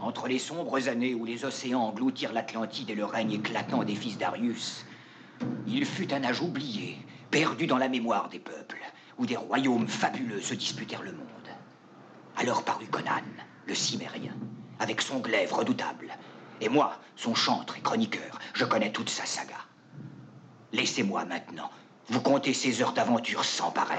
Entre les sombres années où les océans engloutirent l'Atlantide et le règne éclatant des fils d'Arius, il fut un âge oublié, perdu dans la mémoire des peuples, où des royaumes fabuleux se disputèrent le monde. Alors parut Conan, le cimérien, avec son glaive redoutable. Et moi, son chantre et chroniqueur, je connais toute sa saga. Laissez-moi maintenant vous compter ces heures d'aventure sans pareil.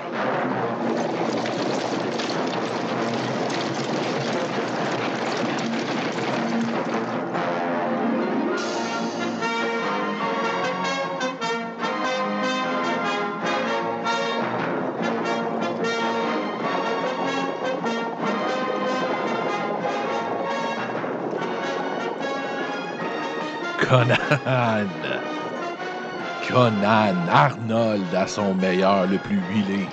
Conan. Conan, Arnold à son meilleur, le plus huilé.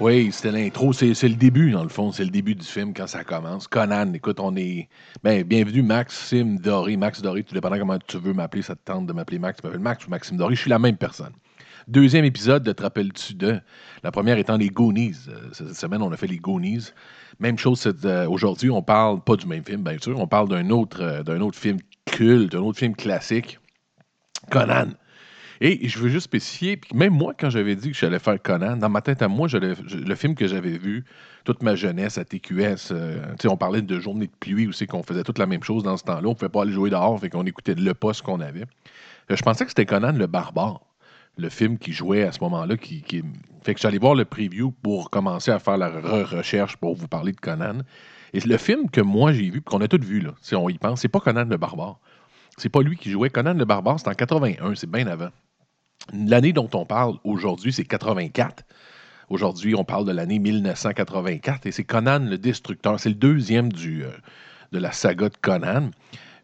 Oui, c'était l'intro, c'est le début, dans le fond, c'est le début du film quand ça commence. Conan, écoute, on est. Ben, bienvenue, Maxime Doré. Max Doré, tout dépendant comment tu veux m'appeler, ça te tente de m'appeler Max, tu m'appelles Max ou Maxime Doré, je suis la même personne. Deuxième épisode de Te rappelles-tu de? La première étant les Goonies. Euh, Cette semaine, on a fait les Goonies. Même chose euh, aujourd'hui, on parle pas du même film, bien sûr, on parle d'un autre, euh, d'un autre film culte, d'un autre film classique, Conan. Et je veux juste spécifier, même moi, quand j'avais dit que j'allais faire Conan, dans ma tête à moi, le film que j'avais vu toute ma jeunesse à TQS, euh, on parlait de journées de pluie aussi, qu'on faisait toute la même chose dans ce temps-là. On ne pouvait pas aller jouer dehors, fait qu'on écoutait le poste qu'on avait. Je pensais que c'était Conan le barbare, le film qui jouait à ce moment-là. Qui, Fait que j'allais voir le preview pour commencer à faire la re-recherche pour vous parler de Conan. Et le film que moi j'ai vu, qu'on a tous vu, là, si on y pense, c'est pas Conan le barbare. C'est pas lui qui jouait. Conan le barbare, c'est en 81, c'est bien avant. L'année dont on parle aujourd'hui, c'est 84. Aujourd'hui, on parle de l'année 1984 et c'est Conan le Destructeur. C'est le deuxième du, euh, de la saga de Conan.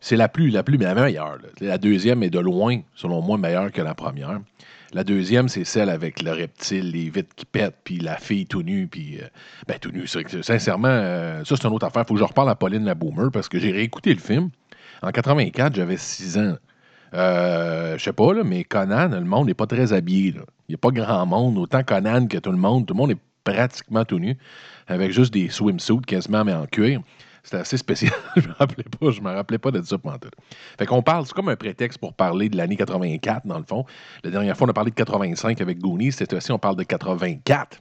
C'est la plus, la plus, mais la meilleure. La deuxième est de loin, selon moi, meilleure que la première. La deuxième, c'est celle avec le reptile, les vitres qui pètent, puis la fille tout nue, puis... euh, ben, tout nue, sincèrement, euh, ça, c'est une autre affaire. Faut que je reparle à Pauline la Boomer, parce que j'ai réécouté le film. En 84, j'avais 6 ans. Euh, je sais pas, mais Conan, le monde n'est pas très habillé. Il n'y a pas grand monde. Autant Conan que tout le monde. Tout le monde est pratiquement tout nu, avec juste des swimsuits quasiment, mais en cuir. C'était assez spécial. je me rappelais pas, je me rappelais pas de ça pendant tout. Fait qu'on parle, c'est comme un prétexte pour parler de l'année 84, dans le fond. La dernière fois, on a parlé de 85 avec Goonies. Cette fois-ci, on parle de 84.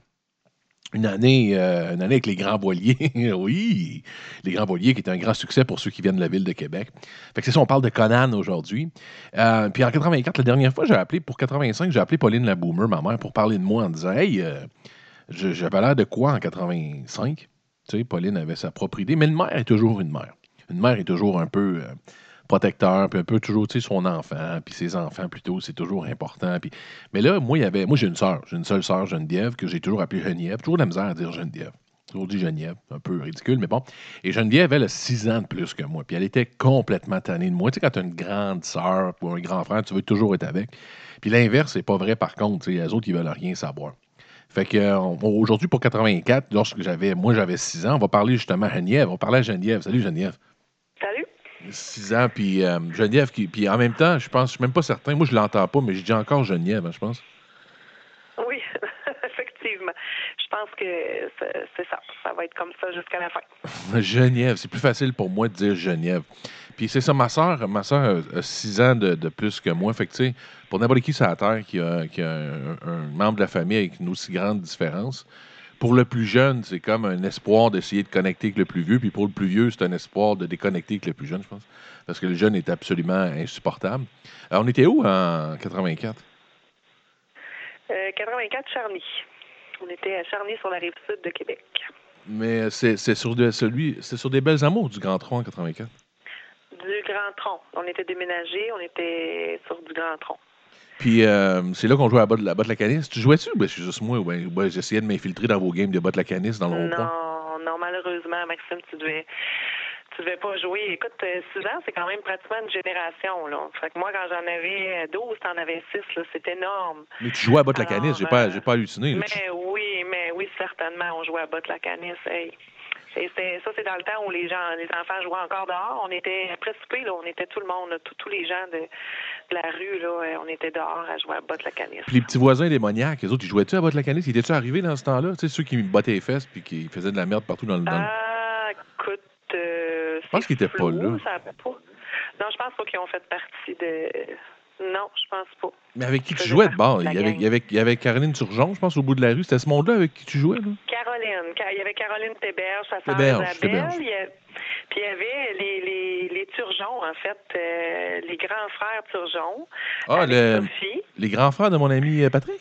Une année, euh, une année avec les grands voiliers. oui, les grands voiliers, qui est un grand succès pour ceux qui viennent de la ville de Québec. Fait que c'est ça, on parle de Conan aujourd'hui. Euh, puis en 84, la dernière fois, j'ai appelé, pour 85, j'ai appelé Pauline la Boomer, ma mère, pour parler de moi en disant Hey, euh, j'avais l'air de quoi en 85 Pauline avait sa propre idée, mais une mère est toujours une mère. Une mère est toujours un peu euh, protecteur, puis un peu toujours, tu sais, son enfant, puis ses enfants plutôt, c'est toujours important. Mais là, moi, il y avait, moi, j'ai une sœur, j'ai une seule sœur, Geneviève, que j'ai toujours appelée Geneviève, toujours de la misère à dire Geneviève. Toujours dit Geneviève, un peu ridicule, mais bon. Et Geneviève, elle a six ans de plus que moi, puis elle était complètement tannée de moi. Tu sais, quand tu as une grande sœur ou un grand frère, tu veux toujours être avec. Puis l'inverse, c'est pas vrai par contre. Les autres, ils veulent rien savoir. Fait que euh, aujourd'hui, pour 84, lorsque j'avais, moi j'avais 6 ans, on va parler justement à Geneviève. On parler à Geneviève. Salut Geneviève. Salut. 6 ans, puis euh, Geneviève, qui, puis en même temps, je pense, je suis même pas certain. Moi, je l'entends pas, mais je dis encore Geneviève, hein, je pense. Oui, effectivement. Je pense que c'est c'est ça. Ça va être comme ça jusqu'à la fin. Geneviève, c'est plus facile pour moi de dire Geneviève. Puis c'est ça, ma soeur, ma soeur a 6 ans de, de plus que moi. Fait que, tu sais, pour n'importe qui sur la Terre qui a, qui a un, un membre de la famille avec une aussi grande différence, pour le plus jeune, c'est comme un espoir d'essayer de connecter avec le plus vieux. Puis pour le plus vieux, c'est un espoir de déconnecter avec le plus jeune, je pense. Parce que le jeune est absolument insupportable. Alors, on était où en 84? Euh, 84 Charny. On était à Charny sur la rive sud de Québec. Mais c'est sur, de, celui, c'est sur des belles amours du Grand Tronc en 84. Du Grand Tronc. On était déménagés, on était sur du Grand Tronc. Puis euh, c'est là qu'on jouait à bas de la, de la canisse. Tu jouais-tu? Ben, c'est juste moi. Ben, ben, j'essayais de m'infiltrer dans vos games de de la canisse dans le rond-point. Non, non, malheureusement, Maxime, tu devais tu devais pas jouer. Écoute, euh, 6 ans, c'est quand même pratiquement une génération. Là. Fait que moi, quand j'en avais 12, t'en avais 6, là, c'est énorme. Mais tu jouais à de la canisse. J'ai pas, euh, j'ai pas halluciné. là. Mais oui, mais oui, certainement, on jouait à botte la canisse. Hey. Et c'est- ça, c'est dans le temps où les gens, les enfants jouaient encore dehors. On était après souper, là, on était tout le monde, là, tous tous les gens de, de la rue, là, euh, on était dehors à jouer à botte la canisse. Puis les petits voisins démoniaques, les autres, ils jouaient-tu à de la canisse? Ils étaient-tu arrivés dans ce temps-là? Tu sais, ceux qui battaient les fesses puis qui faisaient de la merde partout dans le le- Ah, écoute, Euh, Je pense c'est qu'il était pas là. ça a pas- Non, je pense pas qu'ils ont fait partie de. Non, je pense pas. Mais avec qui tu jouais? de bord? Il y, avait, il, y avait, il y avait Caroline Turgeon, je pense, au bout de la rue. C'était ce monde-là avec qui tu jouais, là? Caroline, Ca- il y avait Caroline Théberge, sa sœur Isabelle. Il y a- Puis il y avait les, les, les Turgeons, en fait, euh, les grands frères Turgeon. Ah, le- les grands frères de mon ami euh, Patrick?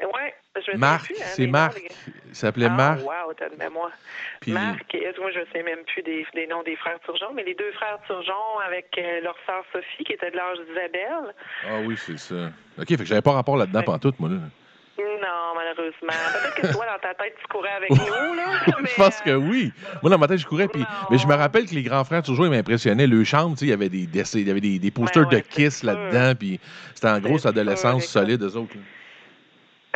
Me Marc, hein, c'est des Marc. Il s'appelait Ah, Marc. wow, t'as de mémoire. Puis- Marc, moi je ne sais même plus des, des noms des frères Turgeon, mais les deux frères Turgeon avec euh, leur sœur Sophie, qui était de l'âge d'Isabelle. Ah oui, c'est ça. OK, fait que j'avais pas rapport là-dedans Ouais. pantoute, moi, là. Non, malheureusement. Peut-être que toi, dans ta tête, tu courais avec nous, là. mais, je pense que euh, oui. Moi, dans ma tête, je courais. Puis, mais je me rappelle que les grands frères, toujours, ils m'impressionnaient. Le chambre, il y avait des, dessins- il y avait des, des posters ouais, de Kiss là-dedans. Puis c'était en grosse adolescence sûr, solide, eux autres. là.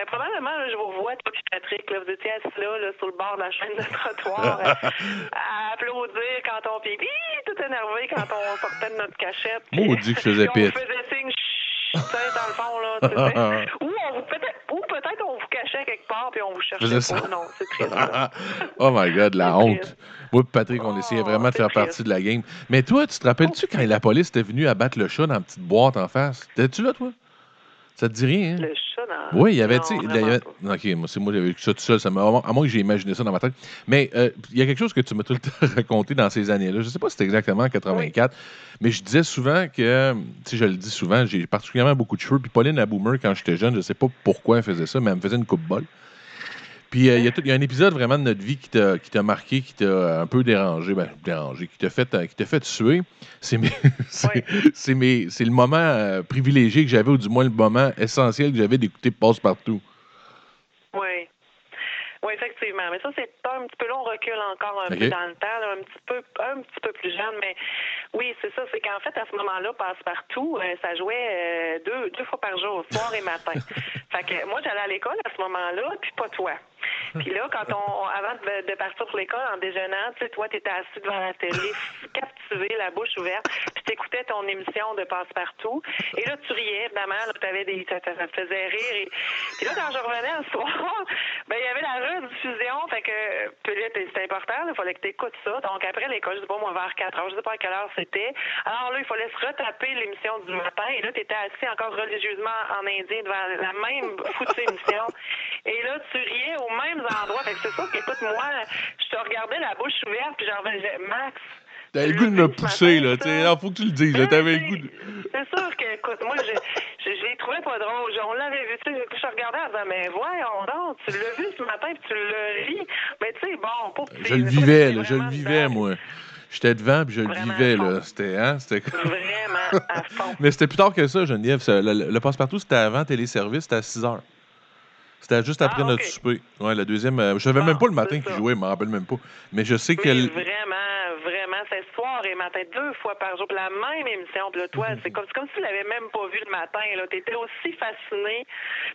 Ben, probablement, là, je vous vois, toi Patrick, là, vous étiez assis là, là, sur le bord de la chaîne de trottoir, à, à applaudir quand on pipi, tout énervé quand on sortait de notre cachette. Maudit que je faisais puis on faisait signe, dans le fond, là, tu sais. ou, on vous, peut-être, ou peut-être on vous cachait quelque part puis on vous cherchait pas. ça. Non, c'est triste. oh my God, la honte. Moi Patrick, on Oh, essayait vraiment de faire triste. partie de la game. Mais toi, tu te rappelles-tu quand la police était venue abattre le chat dans la petite boîte en face? T'étais-tu là, toi? Ça te dit rien, hein? Le Oui, il y avait, tu sais. OK, moi, c'est moi, j'avais ça tout seul. Ça à moins que j'ai imaginé ça dans ma tête. Mais euh, il y a quelque chose que tu m'as tout le temps raconté dans ces années-là. Je ne sais pas si c'était exactement en 84, mais je disais souvent que, tu sais, je le dis souvent, j'ai particulièrement beaucoup de cheveux. Puis Pauline, la boomer, quand j'étais jeune, je ne sais pas pourquoi elle faisait ça, mais elle me faisait une coupe Puis euh, il y, a y un épisode vraiment de notre vie qui t'a marqué, qui t'a un peu dérangé, ben, dérangé, qui t'a fait, euh, qui t'a fait tuer. C'est Oui. le moment euh, privilégié que j'avais, ou du moins le moment essentiel que j'avais d'écouter Passe-Partout. Oui. Oui, effectivement. Mais ça, c'est un petit peu là, on recule encore un peu dans le temps, là, un petit peu un petit peu plus jeune, mais oui, c'est ça, c'est qu'en fait, à ce moment-là, passe-partout, euh, ça jouait euh, deux, deux fois par jour, soir et matin. fait que moi, j'allais à l'école à ce moment-là, puis pas toi. Puis là, quand on, avant de, partir pour l'école, en déjeunant, tu sais, toi, t'étais assis devant la télé, captivé, la bouche ouverte, puis t'écoutais ton émission de passe-partout. Et là, tu riais, évidemment, t'avais des, ça, te faisait rire. Et, puis là, quand je revenais le soir, ben, il y avait la rediffusion, fait que, puis là, c'était important, il fallait que t'écoutes ça. Donc, après l'école, je sais pas, moi, vers 4 heures, je sais pas à quelle heure c'était. Alors là, il fallait se retaper l'émission du matin. Et là, t'étais assis encore religieusement en indien devant la même foutue émission. Et là, tu riais aux mêmes endroits. Fait que c'est sûr qu'écoute, moi, je te regardais la bouche ouverte, puis j'en revenais, Max. T'avais le goût de me pousser, là. Tu sais, ça? là, faut que tu le dises. là, Ben, T'avais le c'est- goût de. C'est sûr que, écoute, moi, je, je, je les trouvais pas drôles. On l'avait vu, tu sais, je regardais en disant, mais voyons donc, tu l'as vu ce matin, puis tu l'as ri. Mais tu sais, bon, pour Je le vivais, là. Je le vivais, moi. J'étais devant, puis je le vivais, là. C'était, hein? C'était. Vraiment à fond. Mais c'était plus tard que ça, Geneviève. Ça- Le, le- le passe-partout, c'était avant téléservice, c'était à 6 heures. C'était juste après Ah, notre souper. Ouais, la deuxième. euh, je savais Bon, même pas le matin qu'il jouait, je m'en rappelle même pas. Mais je sais qu'elle. vraiment, vraiment, c'est soir et matin, deux fois par jour, la même émission. Puis là, toi, Mhm. c'est comme, comme si tu l'avais même pas vu le matin. Là, t'étais aussi fasciné.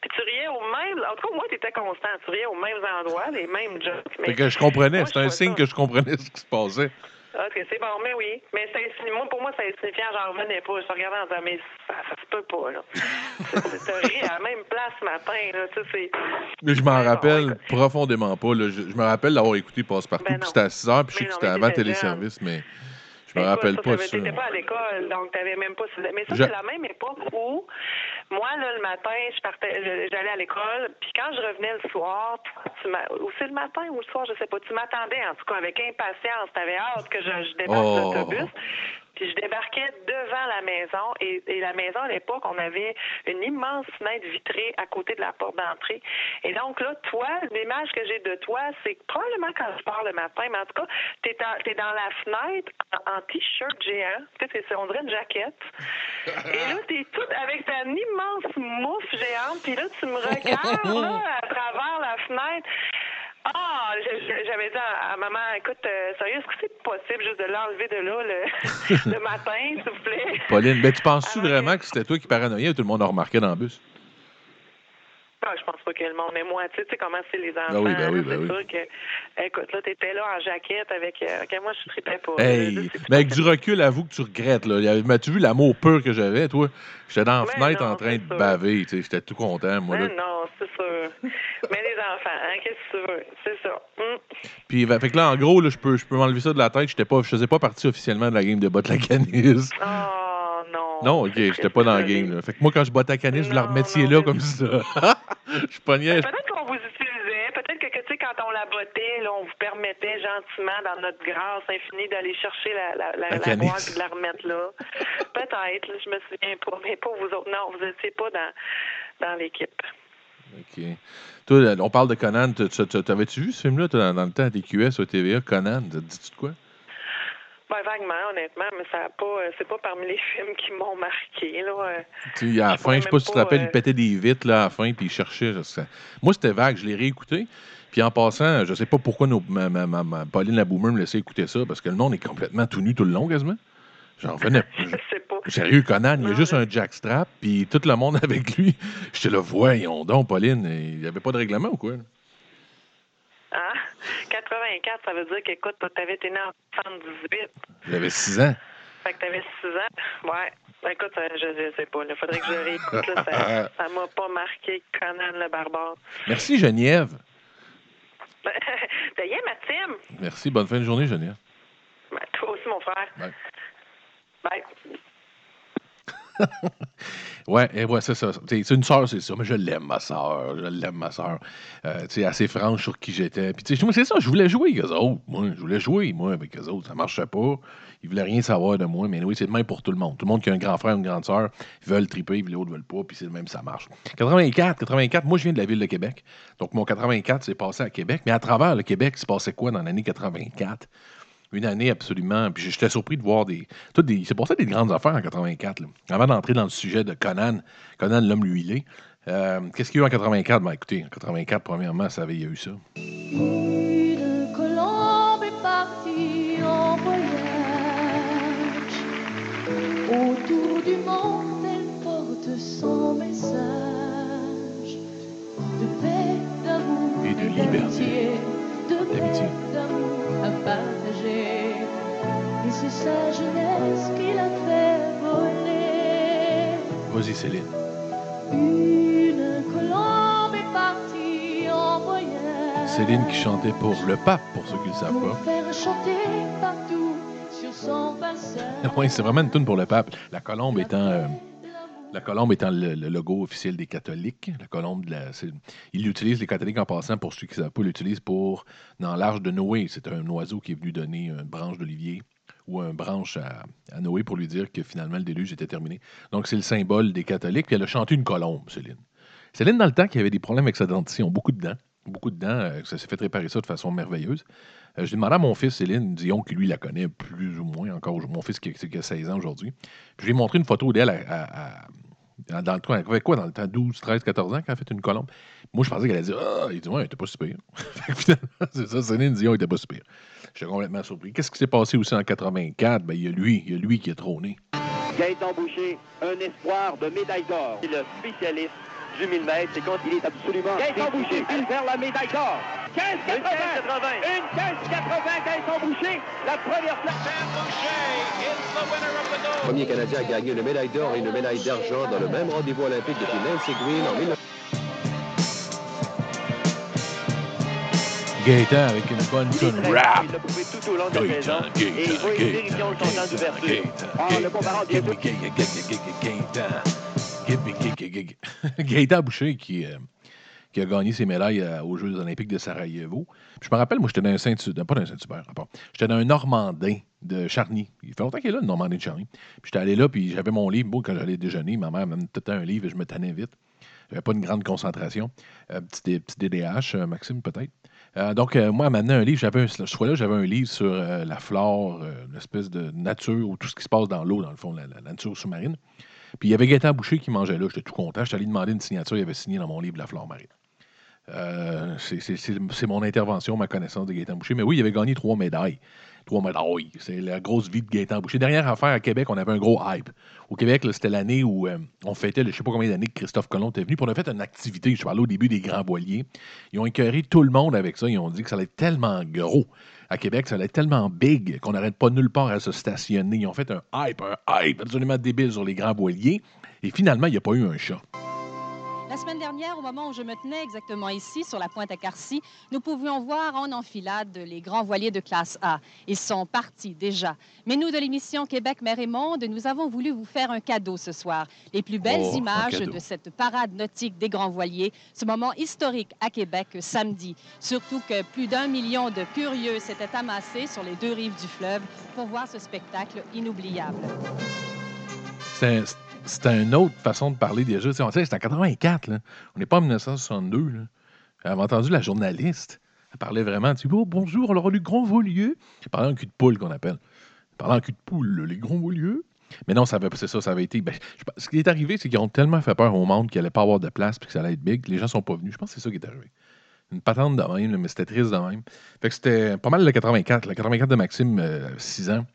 Puis tu riais au même. En tout cas, moi, t'étais constant. Tu riais aux mêmes endroits, les mêmes jokes. Mais... Fait que je comprenais, c'était un signe ça- que je comprenais ce qui se passait. Ah, Ok, c'est bon, mais oui. Mais moi, pour moi, c'est insignifiant, j'en revenais pas. Je te regardais en disant, mais ça, ça se peut pas, là. C'est- T'as ri à la même place ce matin, là. Tu sais, c'est. Mais je m'en bon, rappelle profondément pas. là. Je, je me rappelle d'avoir écouté Passe-Partout, Ben puis c'était à 6 heures, puis je sais Mais que c'était avant téléservice, mais je me Écoute, rappelle ça, pas de ça. ça. T'étais pas à l'école, donc t'avais même pas. Mais ça, Je- c'est la même époque où, moi, là, le matin, je partais, j'allais à l'école, puis quand je revenais le soir, tu ou c'est le matin ou le soir, je sais pas, tu m'attendais, en tout cas, avec impatience. T'avais hâte que je, je débarque Oh. l'autobus. Puis je débarquais devant la maison et, et la maison à l'époque, on avait une immense fenêtre vitrée à côté de la porte d'entrée. Et donc là, toi, l'image que j'ai de toi, c'est que probablement quand je pars le matin, mais en tout cas, t'es, t'es dans la fenêtre en, en t-shirt géant. Tu sais, c'est- c'est- on dirait une jaquette. Et là, t'es toute avec ta immense mouffe géante. Puis là, tu me regardes là, à travers la fenêtre. Ah, j'avais dit à, maman, écoute, euh, sérieux, est-ce que c'est possible juste de l'enlever de là le, le matin, s'il vous plaît? Pauline, ben, tu penses-tu vraiment que c'était toi qui paranoïais ou tout le monde a remarqué dans le bus? Ah, je pense pas que le monde mais moi. Tu sais, comment c'est les enfants. Ben oui, ben oui, ben c'est oui. sûr que, écoute, là, t'étais là en jaquette avec. euh, ok, moi, je tripais pas. Hey, Là, mais avec du recul, avoue que tu regrettes. Là. M'as-tu vu l'amour pur que j'avais, toi? J'étais dans la fenêtre non, en train de sûr. baver. tu sais, J'étais tout content, moi. Là. non, c'est sûr. Mais les enfants, hein, qu'est-ce que tu veux? C'est ça. Hum. Puis, fait que là, en gros, là, je peux, je peux m'enlever ça de la tête. Pas, je faisais pas partie officiellement de la game de botte la canisse. Oh, non. Ok, j'étais pas dans la game. Là. Fait que moi, quand je botte la canisse, vous la remettiez là comme ça. je pognais. Peut-être qu'on vous utilisait, peut-être que, tu sais, quand on la bottait, là, on vous permettait gentiment, dans notre grâce infinie, d'aller chercher la, la, la, La et de la remettre là. peut-être, là, je me souviens pas, mais pas vous autres. Non, vous étiez pas dans, dans l'équipe. OK. Toi, on parle de Conan. Tu- tu- tu- T'avais-tu vu ce film-là dans, dans le temps à TQS au TVA, Conan? Dit-tu de quoi? Ben, vaguement, honnêtement, mais ça a pas, euh, c'est pas parmi les films qui m'ont marqué, là. euh. Tu à la Je fin, je sais pas si tu te rappelles, pas, il euh, pétait des vitres là, à la fin, puis il cherchait. je sais- Moi, c'était vague, je l'ai réécouté. Puis en passant, je sais pas pourquoi nos- ma, ma- ma- ma- Pauline la Boomer me laissait écouter ça, parce que le monde est complètement tout nu tout le long, quasiment. J'en revenais. Je sais pas. Sérieux, Conan, il y a juste un jackstrap, puis tout le monde avec lui. J'étais là, voyons donc, Pauline, il n'y avait pas de règlement ou quoi? là? Hein? 84, ça veut dire qu'écoute, toi, t'avais été né en 78. J'avais 6 ans. Fait que t'avais 6 ans. Ouais. Ben, écoute, euh, je, je sais pas. Il faudrait que je réécoute. Là, ça, ça m'a pas marqué Conan le barbare. Merci, Geneviève. T'as rien, Maxime? Merci, bonne fin de journée, Geneviève. Ben, toi aussi, mon frère. Bye. Bye. Ouais, et ouais, c'est ça. C'est une sœur, c'est ça. Mais je l'aime, ma sœur. Je l'aime, ma sœur. Euh, assez franche sur qui j'étais. Puis, c'est ça. Je voulais jouer avec eux autres. Moi, je voulais jouer, moi, avec eux autres. Ça marchait pas. Ils voulaient rien savoir de moi. Mais oui, c'est le même pour tout le monde. Tout le monde qui a un grand frère, une grande sœur, ils veulent triper, les autres veulent pas. Puis c'est le même, ça marche. 84, 84. Moi, je viens de la ville de Québec. Donc, mon 84 s'est passé à Québec. Mais à travers le Québec, se passait quoi dans l'année 84? Une année absolument. Puis j'étais surpris de voir des. Des il s'est passé des grandes affaires en 84. là. Avant d'entrer dans le sujet de Conan, Conan l'homme huilé. euh, Qu'est-ce qu'il y a eu en 84? Ben écoutez, en 84, premièrement, ça avait, il y a eu ça. Sa jeunesse qui l'a fait voler. Vas-y, Céline. Une colombe est partie en voyage. Céline qui chantait pour le pape, pour ceux qui ne le savent Pour pas. faire chanter partout sur son passage. oui, c'est vraiment une tune pour le pape. La colombe étant. euh, La colombe étant le, le logo officiel des catholiques. La colombe, de la, ils l'utilisent, les catholiques, en passant, pour ceux qui ne savent pas, l'utilisent pour, dans l'arche de Noé. C'est un oiseau qui est venu donner une branche d'olivier ou une branche à, à Noé pour lui dire que finalement le déluge était terminé. Donc, c'est le symbole des catholiques. Puis elle a chanté une colombe, Céline. Céline, dans le temps, qui avait des problèmes avec sa dentition, beaucoup de dents. Beaucoup de dents, euh, ça s'est fait réparer ça de façon merveilleuse. Euh, J'ai demandé à mon fils, Céline Dion, qui lui la connaît plus ou moins encore, mon fils qui, a- qui a 16 ans aujourd'hui. Je lui ai montré une photo d'elle à- à- dans- le temps. Elle avait quoi dans le temps? 12, 13, 14 ans quand a fait une colombe. Moi, je pensais qu'elle allait dire Ah, il dit Ouais, était pas si pire. Fait que finalement, c'est ça, Céline Dion était pas si pire. J'étais complètement surpris. Qu'est-ce qui s'est passé aussi en 84 ben, Il y a lui, il y a lui qui est trôné. Gaëtan Boucher, un espoir de médaille d'or. C'est le spécialiste du 1000 mètres. C'est quand il est absolument... Gaëtan Boucher file vers la médaille d'or. 15,80! Une 15,80, Gaëtan Boucher, la première place. Premier Canadien à gagner une médaille d'or et une médaille d'argent dans le même rendez-vous olympique depuis Nancy Green en 19... Gaëtan avec une bonne tune rap. tout au long de la Et il va son temps d'ouverture. Ah, le comparant. Gaëtan Boucher qui, euh, qui a gagné ses médailles euh, aux Jeux olympiques de Sarajevo. Puis je me rappelle, moi, j'étais dans un Saint-Hubert, pas dans un Saint-Hubert. J'étais dans un Normandin de Charny. Il fait longtemps qu'il est là, le Normandin de Charny. Puis j'étais allé là, puis j'avais mon livre. Moi, quand j'allais déjeuner, ma mère m'amenait tout le temps un livre et je me tannais vite. J'avais pas une grande concentration. Euh, petit, petit DDH, euh, Maxime, peut-être. Euh, donc, euh, moi, maintenant, un livre, j'avais un, ce fois-là, j'avais un livre sur euh, la flore, euh, l'espèce de nature, ou tout ce qui se passe dans l'eau, dans le fond, la, nature sous-marine. Puis il y avait Gaëtan Boucher qui mangeait là, j'étais tout content. J'étais allé demander une signature, il avait signé dans mon livre La flore marine. C'est mon intervention, ma connaissance de Gaëtan Boucher. Mais oui, il avait gagné trois médailles. Trois médailles. C'est la grosse vie de Gaëtan Boucher. Dernière affaire à Québec, on avait un gros hype. Au Québec, c'était l'année où euh, on fêtait, je ne sais pas combien d'années que Christophe Colomb était venu. Puis on a fait une activité. Je parlais au début des grands voiliers. Ils ont écœuré tout le monde avec ça. Ils ont dit que ça allait être tellement gros. À Québec, ça allait être tellement big qu'on n'arrête pas nulle part à se stationner. Ils ont fait un hype, un hype absolument débile sur les grands voiliers. Et finalement, il n'y a pas eu un chat. La semaine dernière, au moment où je me tenais exactement ici, sur la pointe à Carcy, nous pouvions voir en enfilade les grands voiliers de classe A. Ils sont partis déjà. Mais nous, de l'émission Québec Mer et Monde, nous avons voulu vous faire un cadeau ce soir. Les plus belles Oh, images de cette parade nautique des grands voiliers, ce moment historique à Québec samedi. Surtout que plus d'un million de curieux s'étaient amassés sur les deux rives du fleuve pour voir ce spectacle inoubliable. C'était c'était une autre façon de parler déjà. C'était en 84, là. On n'est pas en 1962, là. J'avais entendu la journaliste. Elle parlait vraiment, tu oh, bonjour, alors les grands volieux. Elle parlait en cul de poule qu'on appelle. Elle parlait en cul de poule, les grands volieux. Mais non, ça avait- c'est ça, ça avait été. ben, ce qui est arrivé, c'est qu'ils ont tellement fait peur au monde qu'il n'allait pas avoir de place puis que ça allait être big. Les gens sont pas venus. Je pense que c'est ça qui est arrivé. Une patente de même, mais c'était triste de même. Fait que c'était pas mal le 84. Le 84 de Maxime, 6 ans,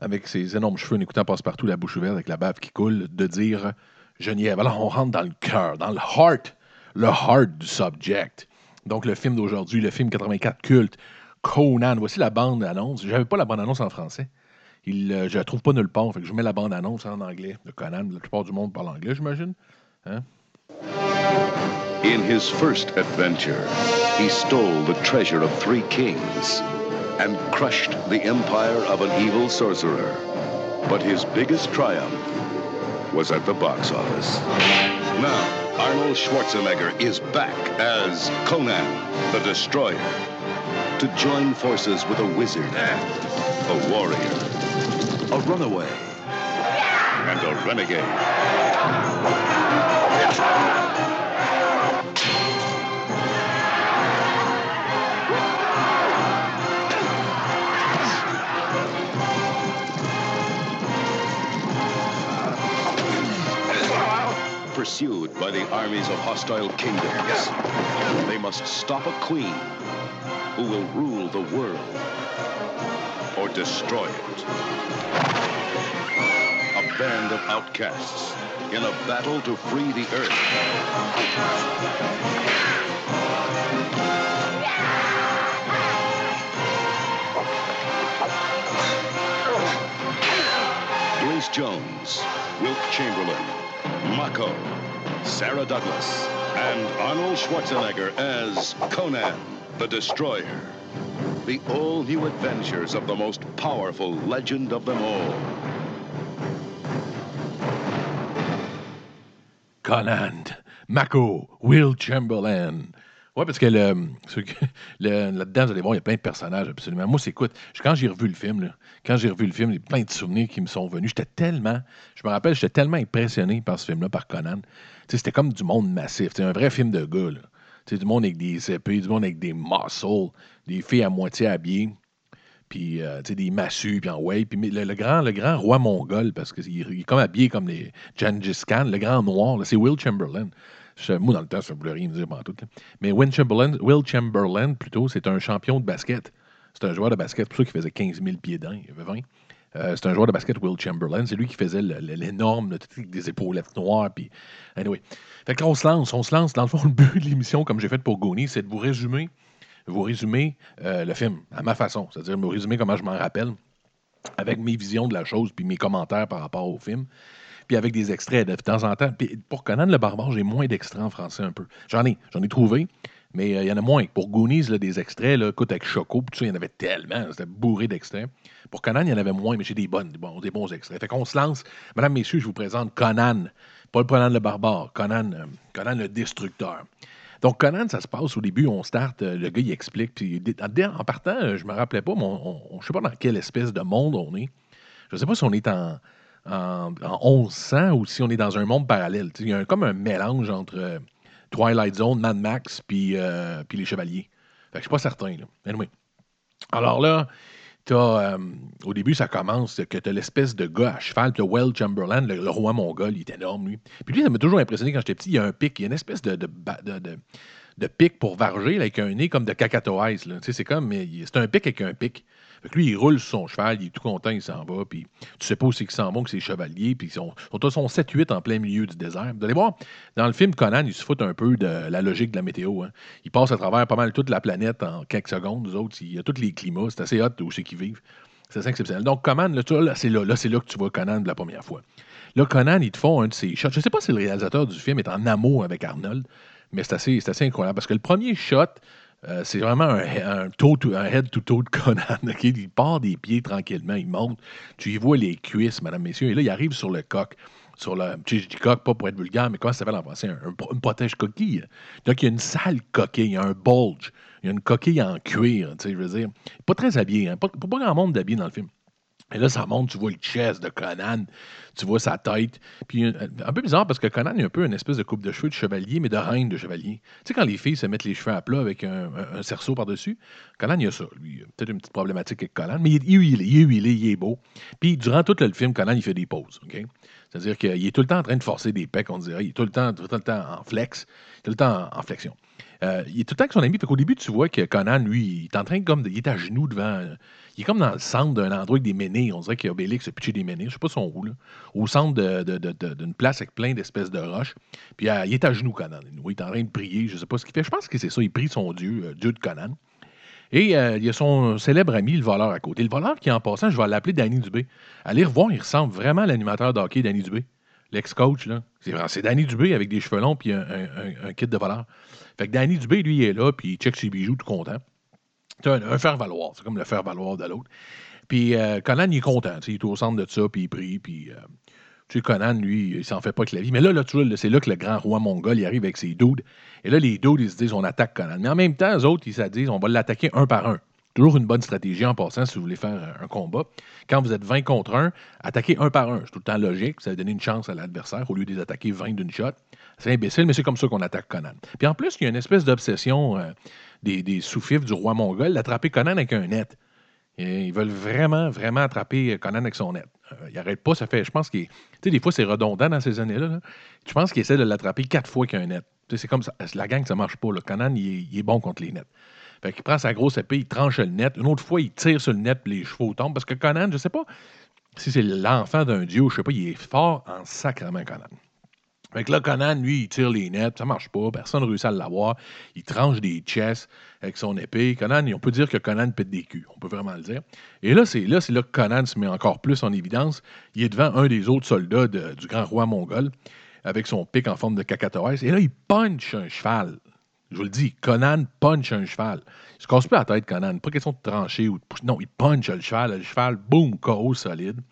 avec ses énormes cheveux, en écoutant passe-partout, la bouche ouverte, avec la bave qui coule, de dire Geneviève. Alors, on rentre dans le cœur, dans le heart, le heart du subject. Donc, le film d'aujourd'hui, le film 84 culte, Conan. Voici la bande-annonce. J'avais pas la bande-annonce en français. Il, euh, je la trouve pas nulle part. Fait que je mets la bande-annonce en anglais de Conan. La plupart du monde parle anglais, j'imagine. Hein? In his first adventure, he stole the treasure of three kings and crushed the empire of an evil sorcerer. But his biggest triumph was at the box office. Now, Arnold Schwarzenegger is back as Conan the Destroyer to join forces with a wizard, a warrior, a runaway, and a renegade. Pursued by the armies of hostile kingdoms, they must stop a queen who will rule the world or destroy it. A band of outcasts in a battle to free the earth. Grace Jones, Wilt Chamberlain, Mako, Sarah Douglas, and Arnold Schwarzenegger as Conan the Destroyer. The all new adventures of the most powerful legend of them all. Conan, Mako, Will Chamberlain. Ouais, parce que là-dedans, vous allez voir, il y a plein de personnages, absolument. Moi, c'est écoute, quand j'ai revu le film, quand j'ai revu le film, il y a plein de souvenirs qui me sont venus. J'étais tellement, je me rappelle, j'étais tellement impressionné par ce film-là, par Conan. C'était comme du monde massif. C'est un vrai film de gars, là. Du monde avec des épées, du monde avec des muscles, des filles à moitié habillées puis euh, des massues, puis en way. Puis le, grand, le grand roi mongol, parce qu'il il est comme habillé comme les Gengis Khan, le grand noir, c'est Will Chamberlain. Moi, dans le temps, ça ne voulait rien dire tout. Mais Will Chamberlain, Will Chamberlain, plutôt, c'est un champion de basket. C'est un joueur de basket, pour ça qu'il faisait 15 000 pieds d'un, il avait 20. Euh, c'est un joueur de basket, Will Chamberlain. C'est lui qui faisait l'énorme, là, des épaulettes noires. Anyway. Fait qu'on se lance, on se lance. Dans le fond, le but de l'émission, comme j'ai fait pour Goni, c'est de vous résumer vous résumer euh, le film à ma façon, c'est-à-dire vous résumer comment je m'en rappelle, avec mes visions de la chose, puis mes commentaires par rapport au film, puis avec des extraits de temps en temps. Puis pour Conan le Barbare, j'ai moins d'extraits en français un peu. J'en ai, j'en ai trouvé, mais euh, il y en a moins. Pour Goonies, là, des extraits, là, écoute, avec Choco, tout ça, il y en avait tellement, c'était bourré d'extraits. Pour Conan, il y en avait moins, mais j'ai des bonnes, des bons, des bons extraits. Fait qu'on se lance. Mesdames, Messieurs, je vous présente Conan, pas le Conan le Barbare, Conan, euh, Conan le Destructeur. Donc, Conan, ça se passe au début, on start, euh, le gars, il explique. Puis, en, partant, je me rappelais pas, mais on, on- je sais pas dans quelle espèce de monde on est. Je sais pas si on est en, en, en 1100 ou si on est dans un monde parallèle. Tu Il y a un- comme un mélange entre euh, Twilight Zone, Mad Max, puis, euh, puis les Chevaliers. Fait que je suis pas certain. Alors là, t'as, euh, au début, ça commence que tu as l'espèce de gars à cheval, le Well Chamberlain, le, roi mongol, il est énorme, lui. Puis lui, ça m'a toujours impressionné quand j'étais petit. Il y a un pic, il y a une espèce de, de, pic pour varger, avec un nez comme de cacatoès. Tu C'est comme, c'est un pic avec un pic. Lui, il roule sur son cheval, il est tout content, il s'en va, puis tu sais pas où c'est qu'il s'en va, que c'est chevalier, puis ils sont, sont, sont 7-8 en plein milieu du désert. Vous allez voir, dans le film Conan, ils se foutent un peu de la logique de la météo. Hein. Ils passent à travers pas mal toute la planète en quelques secondes, nous autres. Il y a tous les climats, c'est assez hot où c'est qu'ils vivent. C'est ça exceptionnel. Donc, Conan, là, là, c'est là, là, c'est là que tu vois Conan de la première fois. Là, Conan, ils te font un de ses shots. Je ne sais pas si le réalisateur du film est en amour avec Arnold, mais c'est assez, c'est assez incroyable parce que le premier shot, euh, c'est vraiment un, un, head to toe de Conan. Il part des pieds tranquillement, il monte. Tu y vois les cuisses, mesdames, messieurs. Et là, il arrive sur le coq. Sur le, je dis coq, pas pour être vulgaire, mais comment ça s'appelle en français? Un, un- une protège coquille. Donc, il y a une sale coquille, il y a un bulge, il y a une coquille en cuir, je veux dire. Pas très habillé, hein? pas, pas grand monde d'habillé dans le film. Et là, ça monte, tu vois le chest de Conan, tu vois sa tête. Puis un, un peu bizarre parce que Conan, a un peu une espèce de coupe de cheveux de chevalier, mais de reine de chevalier. Tu sais, quand les filles se mettent les cheveux à plat avec un, cerceau par-dessus, Conan, il a ça. Lui, peut-être une petite problématique avec Conan, mais il est il est il est beau. Puis durant tout le film, Conan, il fait des pauses. OK? C'est-à-dire qu'il est tout le temps en train de forcer des pecs, on dirait. Il est tout le temps, tout le temps en flex, tout le temps en, flexion. Euh, il est tout le temps avec son ami. Fait qu'au début, tu vois que Conan, lui, il est en train comme il est à genoux devant. il est comme dans le centre d'un endroit avec des menhirs. On dirait qu'Obélix a pitché des menhirs. Je sais pas son où, là. Au centre d'une place avec plein d'espèces de roches. Puis euh, il est à genoux, Conan. Il est en train de prier. Je sais pas ce qu'il fait. Je pense que c'est ça. Il prie son Dieu, euh, Dieu de Conan. Et euh, il y a son célèbre ami, le voleur, à côté. Le voleur qui, en passant, je vais l'appeler Danny Dubé. Allez revoir, il ressemble vraiment à l'animateur de hockey Danny Dubé. L'ex-coach, là. C'est Danny Dubé avec des cheveux longs puis un, kit de voleur. Fait que Danny Dubé, lui, il est là, puis il check ses bijoux, tout content. C'est un, faire-valoir. C'est comme le faire-valoir de l'autre. Puis euh, Conan, il est content. Il est au centre de ça, puis il prie, puis... euh, tu sais, Conan, lui, il s'en fait pas que la vie. Mais là, là, c'est là que le grand roi mongol, il arrive avec ses dudes. Et là, les dudes, ils se disent, on attaque Conan. Mais en même temps, eux autres, ils se disent, on va l'attaquer un par un. Toujours une bonne stratégie en passant si vous voulez faire un- combat. Quand vous êtes 20 contre 1, attaquez un par un. C'est tout le temps logique. Ça va donner une chance à l'adversaire au lieu de les attaquer 20 d'une shot. C'est imbécile, mais c'est comme ça qu'on attaque Conan. Puis en plus, il y a une espèce d'obsession euh, des, des sous-fifs du roi mongol d'attraper Conan avec un net. Ils veulent vraiment, vraiment attraper Conan avec son net. Euh, il n'arrête pas, ça fait, je pense qu'il. Tu sais, des fois, c'est redondant dans ces années-là. là. Je pense qu'il essaie de l'attraper quatre fois qu'un net. Tu sais, c'est comme ça. La gang, ça marche pas. Conan, il est, il est bon contre les nets. Fait qu'il prend sa grosse épée, il tranche le net. Une autre fois, il tire sur le net, puis les chevaux tombent. Parce que Conan, je sais pas si c'est l'enfant d'un dieu, je sais pas, il est fort en sacrement, Conan. Fait que là, Conan, lui, il tire les nets, ça marche pas, personne ne réussit à l'avoir. Il tranche des chests avec son épée. Conan, on peut dire que Conan pète des culs, on peut vraiment le dire. Et là, c'est là, là que Conan se met encore plus en évidence. Il est devant un des autres soldats du grand roi mongol avec son pic en forme de cacatoès. Et là, il punch un cheval. Je vous le dis, Conan punch un cheval. Il se casse pas la tête, Conan. Pas question de trancher ou de. Non, il punch le cheval. Le cheval, boum, KO solide.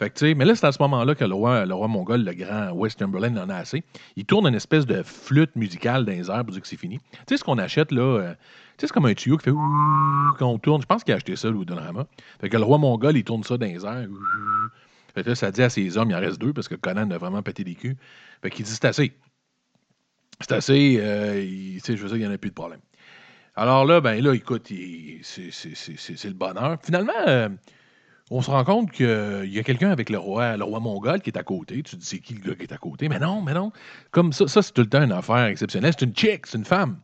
Fait que, mais là, c'est à ce moment-là que le roi, le roi mongol, le grand Westmoreland, en a assez. Il tourne une espèce de flûte musicale dans les airs pour dire que c'est fini. Tu sais, ce qu'on achète, là, euh, tu sais, c'est comme un tuyau qui fait quand on tourne. Je pense qu'il a acheté ça, le Dolorama. Fait que le roi mongol, il tourne ça dans les airs. Fait que là, ça dit à ses hommes, il en reste deux parce que Conan a vraiment pété des culs. Fait qu'il dit c'est assez. C'est assez. euh, je veux dire, il n'y en a plus de problème. Alors là, ben là, écoute, c'est le bonheur. Finalement, euh, on se rend compte qu'il y a quelqu'un avec le roi, le roi mongol qui est à côté. Tu te dis, c'est qui le gars qui est à côté? Mais non, mais non. Comme ça, ça c'est tout le temps une affaire exceptionnelle. C'est une chick, c'est une femme.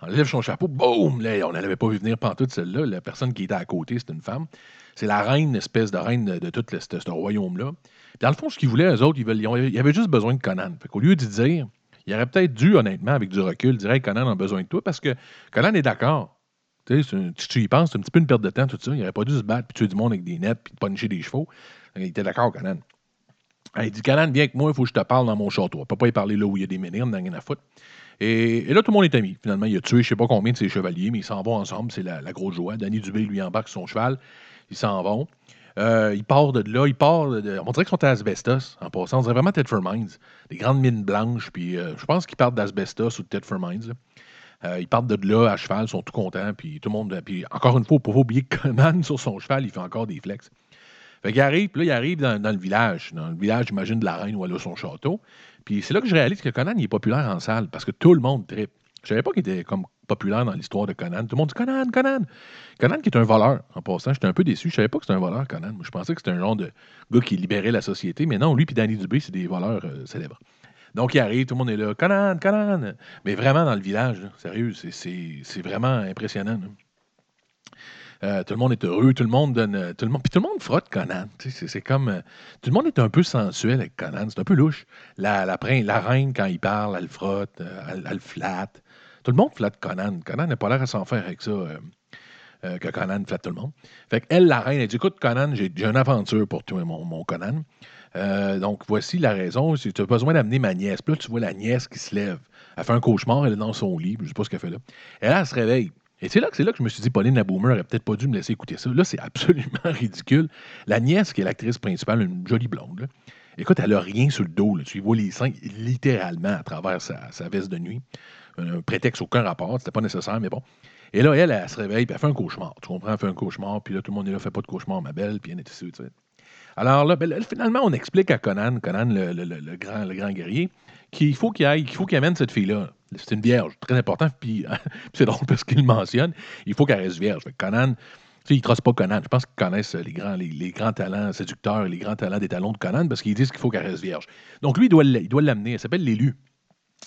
On enlève son chapeau, boum! On n'avait pas vu venir pantoute celle-là. La personne qui était à côté, c'est une femme. C'est la reine, espèce de reine de, tout le- ce, royaume-là. Dans le fond, ce qu'ils voulaient, eux autres, ils, avaient juste besoin de Conan. Fait qu'au lieu de dire, il aurait peut-être dû, honnêtement, avec du recul, dire, hey, Conan a besoin de toi, parce que Conan est d'accord. Tu sais, tu, y penses, c'est un petit peu une perte de temps, tout ça. Il n'aurait pas dû se battre, puis tuer du monde avec des nets, puis puncher des chevaux. Il était d'accord, Conan. Il dit, Conan, viens avec moi, il faut que je te parle dans mon château. On peut pas y parler là où il y a des menhirs, dans rien à foutre. Et, là, tout le monde est ami. Finalement, il a tué je sais pas combien de ses chevaliers, mais ils s'en vont ensemble. C'est la, grosse joie. Danny Dubé, lui, embarque son cheval. Ils s'en vont. Euh, il part de là, il part de, On dirait qu'ils sont à Asbestos, en passant. On dirait vraiment Ted Mines. Des grandes mines blanches, puis euh, je pense qu'ils partent d'Asbestos ou de Ted Mines. Euh, ils partent de là à cheval, ils sont tout contents, puis tout le monde. Puis encore une fois, pour pas oublier que Conan, sur son cheval, il fait encore des flex. Fait qu'il arrive, puis là, il arrive dans, le village. Dans le village, j'imagine, de la reine où elle a son château. Puis c'est là que je réalise que Conan, il est populaire en salle, parce que tout le monde tripe. Je savais pas qu'il était comme populaire dans l'histoire de Conan. Tout le monde dit Conan, Conan. Conan qui est un voleur. En passant, j'étais un peu déçu. Je savais pas que c'était un voleur, Conan. Moi, je pensais que c'était un genre de gars qui libérait la société. Mais non, lui et Danny Dubé, c'est des voleurs euh, célèbres. Donc, il arrive, tout le monde est là. Conan, Conan. Mais vraiment dans le village, sérieux, c'est- vraiment impressionnant. Euh, tout le monde est heureux, tout le monde donne. euh, Tout le monde, puis tout le monde frotte Conan. C'est comme. euh, tout le monde est un peu sensuel avec Conan. C'est un peu louche. La, la, la reine, quand il parle, elle le frotte, elle, elle le flatte. Tout le monde flatte Conan. Conan n'a pas l'air à s'en faire avec ça. que Conan flatte tout le monde. Fait qu'elle, la reine, elle dit Écoute, Conan, j'ai j'ai une aventure pour toi, mon, mon Conan. Euh, donc, voici la raison. Tu as besoin d'amener ma nièce. Puis là, tu vois la nièce qui se lève. Elle fait un cauchemar, elle est dans son lit. Je ne sais pas ce qu'elle fait là. Elle se réveille. Et c'est là, que- c'est là que je me suis dit, Pauline la Boomer n'aurait peut-être pas dû me laisser écouter ça. Là, c'est absolument ridicule. La nièce, qui est l'actrice principale, une jolie blonde, écoute, elle a rien sur le dos. Tu vois les seins littéralement à travers sa, sa veste de nuit. Un prétexte, aucun rapport. C'était pas nécessaire, mais bon. Et là, elle, elle, se réveille, puis elle fait un cauchemar. Tu comprends? Elle fait un cauchemar, puis là, tout le monde est là, fait pas de cauchemar, ma belle, puis elle est ici, tu sais. Alors là, ben, là, finalement, on explique à Conan, Conan, le, grand, le grand guerrier, qu'il faut qu'il aille, qu'il faut qu'il amène cette fille-là. C'est une vierge, très important. Puis, c'est drôle parce qu'il mentionne. Il faut qu'elle reste vierge. Conan, tu sais, ils ne pas Conan. Je pense qu'ils connaissent les grands, les, les grands talents séducteurs, les grands talents des talons de Conan parce qu'ils disent qu'il faut qu'elle reste vierge. Donc lui, il doit l'amener. Elle s'appelle l'élu.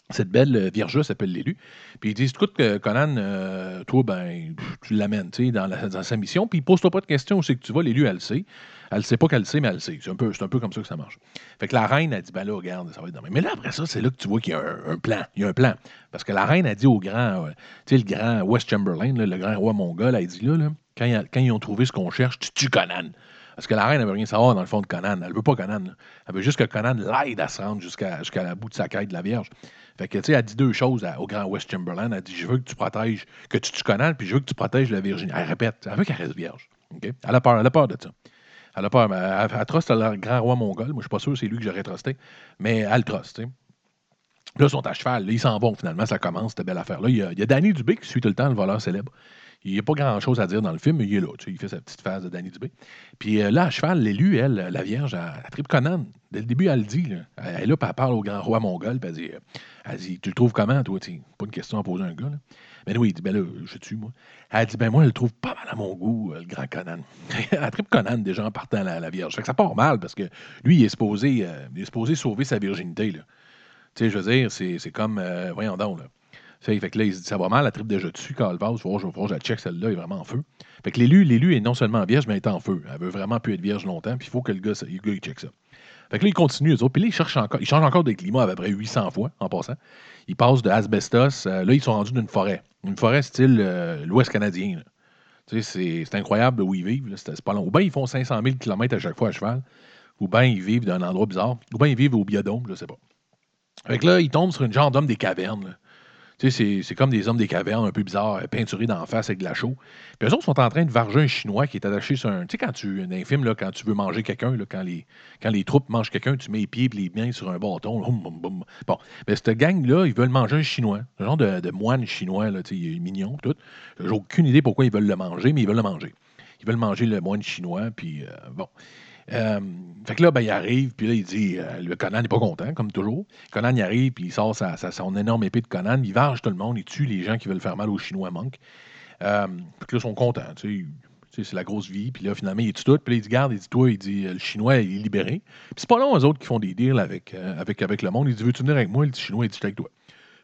Cette belle euh, vierge s'appelle l'élu. Puis ils disent écoute, que Conan, euh, toi, ben, tu l'amènes dans, la- dans sa mission. Puis pose-toi pas de questions où c'est que tu vas. L'élu, elle le sait. Elle ne sait pas qu'elle le sait, mais elle le sait. C'est un, peu, un peu comme ça que ça marche. Fait que la reine a dit ben là, regarde, ça va être demain. Mais là, après ça, c'est là que tu vois qu'il y a un, plan. Il y a un plan. Parce que la reine a dit au grand, euh, tu sais, le grand West Chamberlain, le grand roi mongol, elle a dit là, là quand, ils, quand ils ont trouvé ce qu'on cherche, tu tues Conan. Parce que la reine, elle veut rien savoir dans le fond de Conan. Elle veut pas Conan. Elle veut juste que Conan l'aide à se rendre jusqu'à la bout de sa quête de la Vierge. Fait que, tu sais, elle dit deux choses au grand West Chamberlain. Elle dit Je veux que tu protèges, que tu tues Conan, puis je veux que tu protèges la Virginie. Elle répète, elle veut qu'elle reste vierge. Elle a peur, elle a peur de ça. Elle a peur, elle, elle le grand roi mongol. Moi, je suis pas sûr que c'est lui que j'aurais trusté, mais elle le truste. Là, ils sont à cheval. Ils s'en vont, finalement. Ça commence, cette belle affaire-là. Il il y a Danny Dubé qui suit tout le temps le voleur célèbre. Il n'y a pas grand-chose à dire dans le film, mais il est là. tu sais, il fait sa petite phase de Danny Dubé. Puis euh, là, à cheval, l'élu, elle, la Vierge, elle, elle tripe Conan. Dès le début, elle le dit. Elle est là, puis elle parle au grand roi mongol, puis elle dit, euh, elle dit Tu le trouves comment, toi? Pas une question à poser à un gars. Mais oui, il dit Ben là, je tue, moi. Elle dit Ben moi, je le trouve pas mal à mon goût, euh, le grand Conan. elle tripe Conan déjà en partant la, la Vierge. Fait que ça part mal, parce que lui, il est supposé, il est supposé sauver sa virginité. Tu sais, je veux dire, c'est comme. voyons donc, là. Fait que là, il se dit, ça va mal, la tripe déjà dessus, Calvas, je vais voir, je la check, celle-là est vraiment en feu. Fait que l'élu, l'élu est non seulement vierge, mais elle est en feu. Elle veut vraiment plus être vierge longtemps, puis il faut que le gars, le gars, il check ça. Fait que là, il continue, eux autres. Puis là, ils cherchent encore, ils changent encore de climat à peu près 800 fois, en passant. Ils passent de asbestos, euh, là, ils sont rendus d'une forêt. Une forêt style euh, l'Ouest canadien. Tu sais, c'est- incroyable où ils vivent, c'est pas long. Ou bien ils font 500 000 km à chaque fois à cheval, ou bien ils vivent dans un endroit bizarre, ou bien ils vivent au biodôme, je sais pas. Fait que là, ils tombent sur une genre d'homme des cavernes, là. C'est- comme des hommes des cavernes un peu bizarres, euh, peinturés d'en face avec de la chaux. Puis eux autres sont en train de varger un Chinois qui est attaché sur un. Tu sais, quand tu. Un film, là, quand tu veux manger quelqu'un, quand, les, quand les troupes mangent quelqu'un, tu mets les pieds et les mains sur un bâton. là, hum, hum. Bon. Mais cette gang-là, ils veulent manger un Chinois. Un genre de, moine chinois, il est mignon, tout. J'ai aucune idée pourquoi ils veulent le manger, mais ils veulent le manger. Ils veulent manger le moine chinois, puis euh, bon. Euh, fait que là, ben, il arrive, puis là, il dit euh, le Conan n'est pas content, comme toujours. Conan, il arrive, puis il sort sa, son énorme épée de Conan, il varge tout le monde, il tue les gens qui veulent faire mal aux Chinois manquent. Euh, puis là, ils sont contents, tu sais. C'est la grosse vie, puis là, finalement, il tue tout, puis là, il dit Garde, il dit Toi, il dit Le Chinois, il est libéré. Puis c'est pas long, eux autres qui font des deals avec, euh, avec, avec le monde. Il dit Veux-tu venir avec moi? Le Chinois, il dit Je avec toi.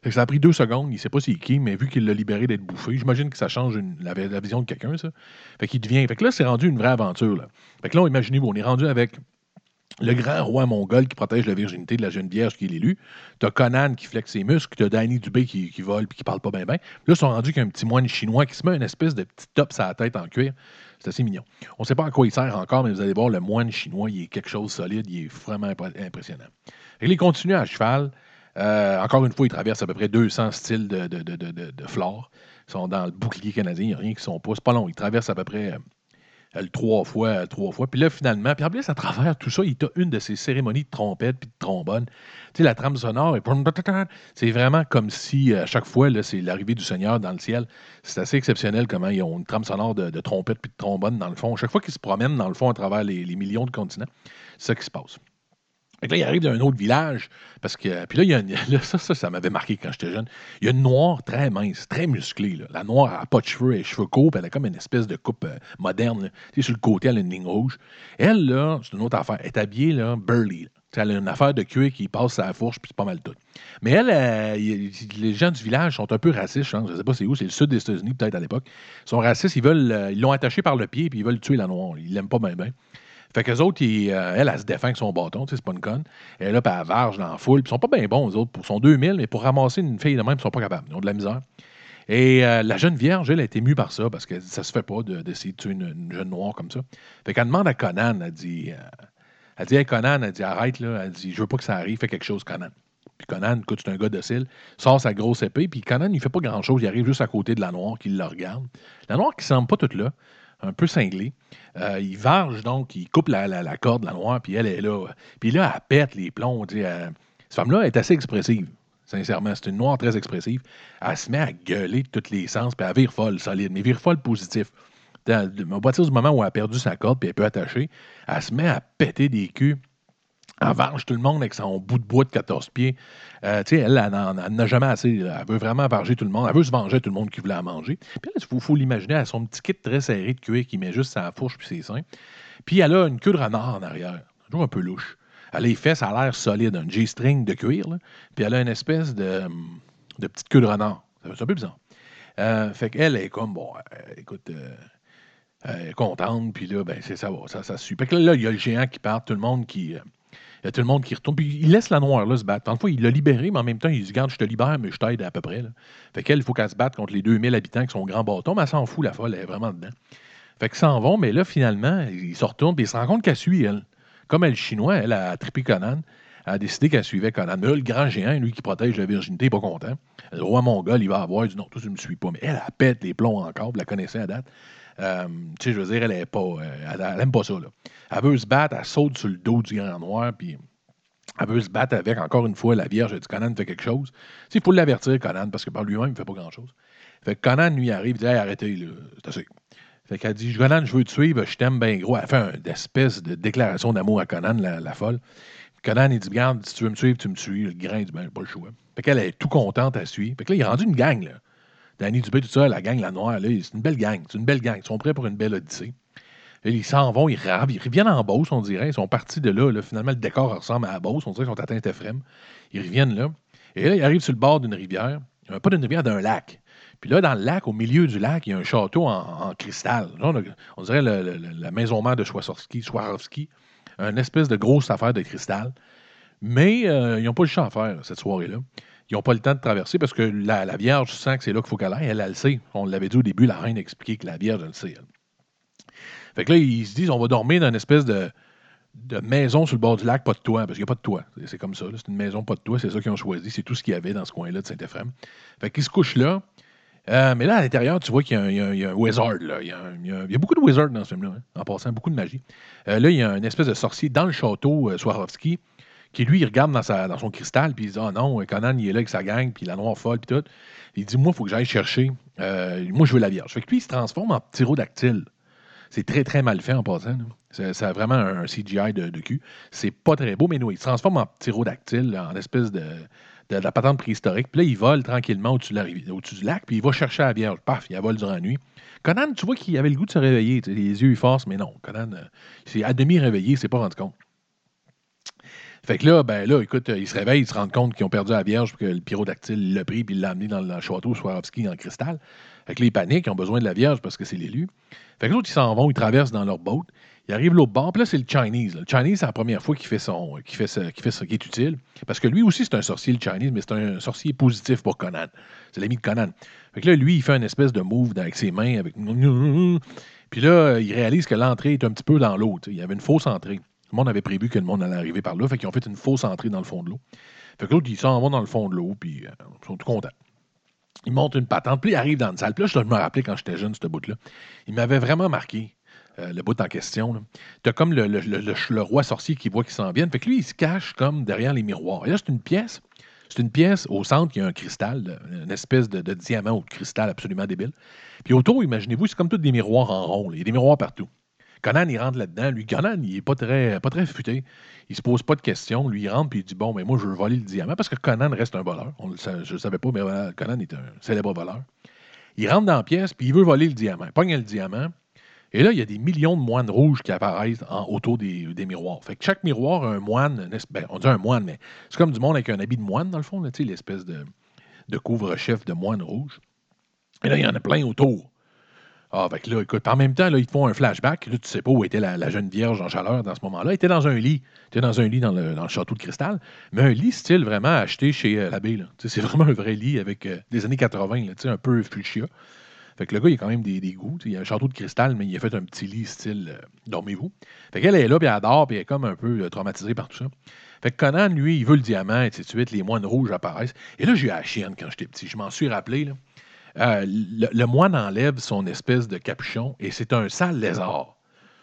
Ça a pris deux secondes, il sait pas c'est qui, mais vu qu'il l'a libéré d'être bouffé, j'imagine que ça change la, vision de quelqu'un, ça. Fait qu'il devient. Fait que là, c'est rendu une vraie aventure, là. Fait que là, imaginez-vous, on est rendu avec le grand roi mongol qui protège la virginité de la jeune vierge qui est l'élu. T'as Conan qui flexe ses muscles, t'as Danny Dubé qui, vole puis qui parle pas bien bien. Là, ils sont rendus qu'un petit moine chinois qui se met une espèce de petit top sur la tête en cuir. C'est assez mignon. On sait pas à quoi il sert encore, mais vous allez voir, le moine chinois, il est quelque chose de solide, il est vraiment impr- impressionnant. Et il continue à cheval. Euh, encore une fois, il traverse à peu près 200 styles de, de, flore. Ils sont dans le bouclier canadien, il n'y a rien qui sont pas. C'est pas long. Il traverse à peu près euh, trois fois, euh, trois fois. Puis là, finalement, puis en à travers tout ça, il t'a une de ces cérémonies de trompette puis de trombone. Tu sais, la trame sonore, est c'est vraiment comme si à chaque fois, c'est l'arrivée du Seigneur dans le ciel. C'est assez exceptionnel comment ils ont une trame sonore de, de trompette puis de trombone dans le fond. Chaque fois qu'ils se promènent dans le fond à travers les, les millions de continents, c'est ça qui se passe. Là, il arrive d'un autre village, parce que. Puis là, il y a une- ça, ça, ça m'avait marqué quand j'étais jeune. Il y a une noire très mince, très musclée. là. La noire, n'a pas de cheveux, elle a cheveux courts, puis elle a comme une espèce de coupe euh, moderne. Tu sais, sur le côté, elle a une ligne rouge. Elle, là, c'est une autre affaire. Elle est habillée, là, burly. là. Elle a une affaire de cuir qui passe à la fourche, puis c'est pas mal tout. Mais elle, euh, les gens du village sont un peu racistes, je pense. Je sais pas c'est où, c'est le sud des États-Unis, peut-être à l'époque. Ils sont racistes, ils veulent. euh, ils l'ont attachée par le pied, puis ils veulent tuer la noire. Ils l'aiment pas bien, bien. Fait qu'eux autres, euh, elle, elle se défend avec son bâton, tu sais, c'est pas une conne. Elle est là, puis elle varge dans la foule. Puis ils sont pas bien bons, eux autres. Pour, sont 2000, mais pour ramasser une fille de même, ils sont pas capables. Ils ont de la misère. Et euh, la jeune vierge, elle a été mue par ça parce que ça se fait pas de- d'essayer de, tuer une, une jeune noire comme ça. Fait qu'elle demande à Conan, elle dit, euh, elle dit, hey Conan, elle dit, arrête là, elle dit, je veux pas que ça arrive, fais quelque chose, Conan. Puis Conan, écoute, c'est un gars docile, sort sa grosse épée, puis Conan, il fait pas grand-chose, il arrive juste à côté de la noire qui le regarde. La noire qui semble pas toute là, un peu cinglée. Euh, il varge donc, il coupe la, la- la corde, la noire, puis elle est là. Puis là, elle pète les plombs. elle- Cette femme-là est assez expressive, sincèrement. C'est une noire très expressive. Elle se met à gueuler de tous les sens, puis elle vire folle, solide, mais vire folle positif. À partir du moment où elle a perdu sa corde, puis elle peut attacher, elle se met à péter des culs. Elle varge tout le monde avec son bout de bois de 14 pieds. Euh, tu sais, elle, elle n'a jamais assez. là. Elle veut vraiment varger tout le monde. Elle veut se venger tout le monde qui voulait la manger. Puis il faut, faut l'imaginer, elle a son petit kit très serré de cuir qui met juste sa fourche puis ses seins. Puis elle a une queue de renard en arrière. Toujours un peu louche. Elle a les fesses, a l'air solide, un G-string de cuir. là. Puis elle a une espèce de, de petite queue de renard. C'est un peu bizarre. Euh, fait qu'elle est comme, bon, euh, écoute, euh, elle est contente, puis là, ben, c'est ça, ça, ça suit. Fait que là, là, il y a le géant qui part, tout le monde qui. euh, il y a tout le monde qui retourne. Puis il laisse la noire là se battre. Le fond, il l'a libéré, mais en même temps, il dit Garde, je te libère, mais je t'aide à peu près. Là. Fait qu'elle, il faut qu'elle se batte contre les 2000 habitants qui sont grands bâtons, mais elle s'en fout, la folle, elle est vraiment dedans. Fait qu'ils s'en vont, mais là, finalement, ils se retournent, puis ils se rendent compte qu'elle suit, elle. Comme elle chinois, elle a trippé Conan. Elle a décidé qu'elle suivait Conan. Le grand géant, lui qui protège la virginité, n'est pas content. Le roi mongol, il va avoir, il dit non, toi, tu ne me suis pas. Mais elle, elle pète les plombs encore, vous la connaissez à date. Euh, tu sais, je veux dire, elle est pas. euh, elle, pas ça, là. Elle veut se battre, elle saute sur le dos du grand noir, puis elle veut se battre avec, encore une fois, la Vierge. Elle dit Conan fait quelque chose. Il faut l'avertir, Conan, parce que par lui-même, il ne fait pas grand-chose. Fait que Conan lui arrive, il dit Hey, arrêtez, c'est assez. Fait qu'elle dit Conan, je veux te suivre, je t'aime bien gros. Elle fait une espèce de déclaration d'amour à Conan, la, folle. Conan, il dit Regarde, si tu veux me suivre, tu me suis. Le grain, il dit Ben, pas le choix. Fait qu'elle est tout contente à suivre. Fait que là, il est rendu une gang, là. Danny Dubé, tout ça, la gang, la noire, c'est une belle gang. C'est une belle gang. Ils sont prêts pour une belle odyssée. Ils s'en vont, ils ravent, ils reviennent en Beauce, on dirait. Ils sont partis de là. Finalement, le décor ressemble à la Beauce. On dirait qu'ils sont atteints Ephrem. Ils reviennent là. Et là, ils arrivent sur le bord d'une rivière. Euh, Pas d'une rivière, d'un lac. Puis là, dans le lac, au milieu du lac, il y a un château en, cristal. On dirait la maison mère de Swarovski, Swarovski. Une espèce de grosse affaire de cristal. Mais euh, ils n'ont pas le champ à faire, cette soirée-là. Ils n'ont pas le temps de traverser parce que la, la Vierge sent que c'est là qu'il faut qu'elle aille. Elle, elle le sait. On l'avait dit au début, la reine a expliqué que la Vierge, elle le sait. Fait que là, ils se disent, on va dormir dans une espèce de, maison sur le bord du lac, pas de toit, parce qu'il n'y a pas de toit. C'est- comme ça. C'est une maison, pas de toit. C'est ça qu'ils ont choisi. C'est tout ce qu'il y avait dans ce coin-là de Saint-Ephrem. Fait qu'ils se couchent là. Euh, mais là, à l'intérieur, tu vois qu'il y, a un- wizard. Il y a beaucoup de wizards dans ce film-là, hein, en passant, beaucoup de magie. Euh, là, il y a une espèce de sorcier dans le château euh, Swarovski qui, lui, il regarde dans, son cristal, puis il dit Ah non, Conan, il est là avec sa gang, puis la noire folle, puis tout. Il dit Moi, il faut que j'aille chercher. euh, moi, je veux la Vierge. Fait que lui, il se transforme en pterodactyle. C'est très, très mal fait en passant. C'est vraiment un CGI de, cul. C'est pas très beau, mais nous, il se transforme en pterodactyle, en espèce de, la patente préhistorique. Puis là, il vole tranquillement au-dessus du lac, puis il va chercher la Vierge. Paf, il vole durant la nuit. Conan, tu vois qu'il avait le goût de se réveiller. Les yeux, il force, mais non. Conan, euh, il s'est à demi réveillé, il s'est pas rendu compte. Fait que là, ben là, écoute, euh, ils se réveillent, ils se rendent compte qu'ils ont perdu la Vierge, puis que le pyrodactyle l'a pris, puis il l'a amené dans le château Swarovski en cristal. Fait que là, ils paniquent, ils ont besoin de la Vierge parce que c'est l'élu. Fait que l'autre, ils s'en vont, ils traversent dans leur boat. Ils arrivent l'autre bord, puis là, c'est le Chinese. Le Chinese, c'est la première fois qu'il fait son. qui fait, ça- qui fait ça, qui est utile. Parce que lui aussi, c'est un sorcier, le Chinese, mais c'est un sorcier positif pour Conan. C'est l'ami de Conan. Fait que là, lui, il fait une espèce de move avec ses mains, avec. Puis là, il réalise que l'entrée est un petit peu dans l'eau. Il y avait une fausse entrée. Le monde avait prévu que le monde allait arriver par là, fait qu'ils ont fait une fausse entrée dans le fond de l'eau. Fait que l'autre, ils s'en vont dans le fond de l'eau, puis euh, ils sont tout contents. Ils montent une patente, puis ils arrivent dans une salle. Puis là, je me rappelais quand j'étais jeune, ce bout-là. Il m'avait vraiment marqué, euh, le bout en question. Tu comme le, roi sorcier qui voit qu'ils s'en viennent. Fait que lui, il se cache comme derrière les miroirs. Et là, c'est une pièce. C'est une pièce au centre, il y a un cristal, une espèce de, diamant ou de cristal absolument débile. Puis autour, imaginez-vous, c'est comme tous des miroirs en rond. Il y a des miroirs partout. Conan, il rentre là-dedans. Lui, Conan, il est pas très, pas très futé. Il se pose pas de questions. Lui, il rentre puis il dit Bon, mais moi, je veux voler le diamant parce que Conan reste un voleur. Je ne savais pas, mais voilà, Conan est un célèbre voleur. Il rentre dans la pièce puis il veut voler le diamant. Il pogne le diamant. Et là, il y a des millions de moines rouges qui apparaissent en- autour des, des miroirs. Fait que chaque miroir a un moine, ben, on dit un moine, mais c'est comme du monde avec un habit de moine, dans le fond, l'espèce de, de couvre-chef de moine rouge. Et là, il y en a plein autour. Ah, que là, écoute, en même temps, là, ils te font un flashback. Là, tu sais pas où était la, jeune vierge en chaleur dans ce moment-là. Elle était dans un lit. Elle était dans un lit dans le, château de cristal. Mais un lit style vraiment acheté chez euh, l'abbé. C'est vraiment un vrai lit avec euh, des années 80, là, un peu fuchsia. Fait que le gars, il a quand même des, goûts. tu sais. Il a un château de cristal, mais il a fait un petit lit style euh, dormez-vous. Fait qu'elle est là, puis elle adore, puis elle est comme un peu euh, traumatisée par tout ça. Fait que Conan, lui, il veut le diamant, et ainsi de suite. Les moines rouges apparaissent. Et là, j'ai eu la chienne quand j'étais petit. Je m'en suis rappelé. Là. Euh, le, moine enlève son espèce de capuchon et c'est un sale lézard.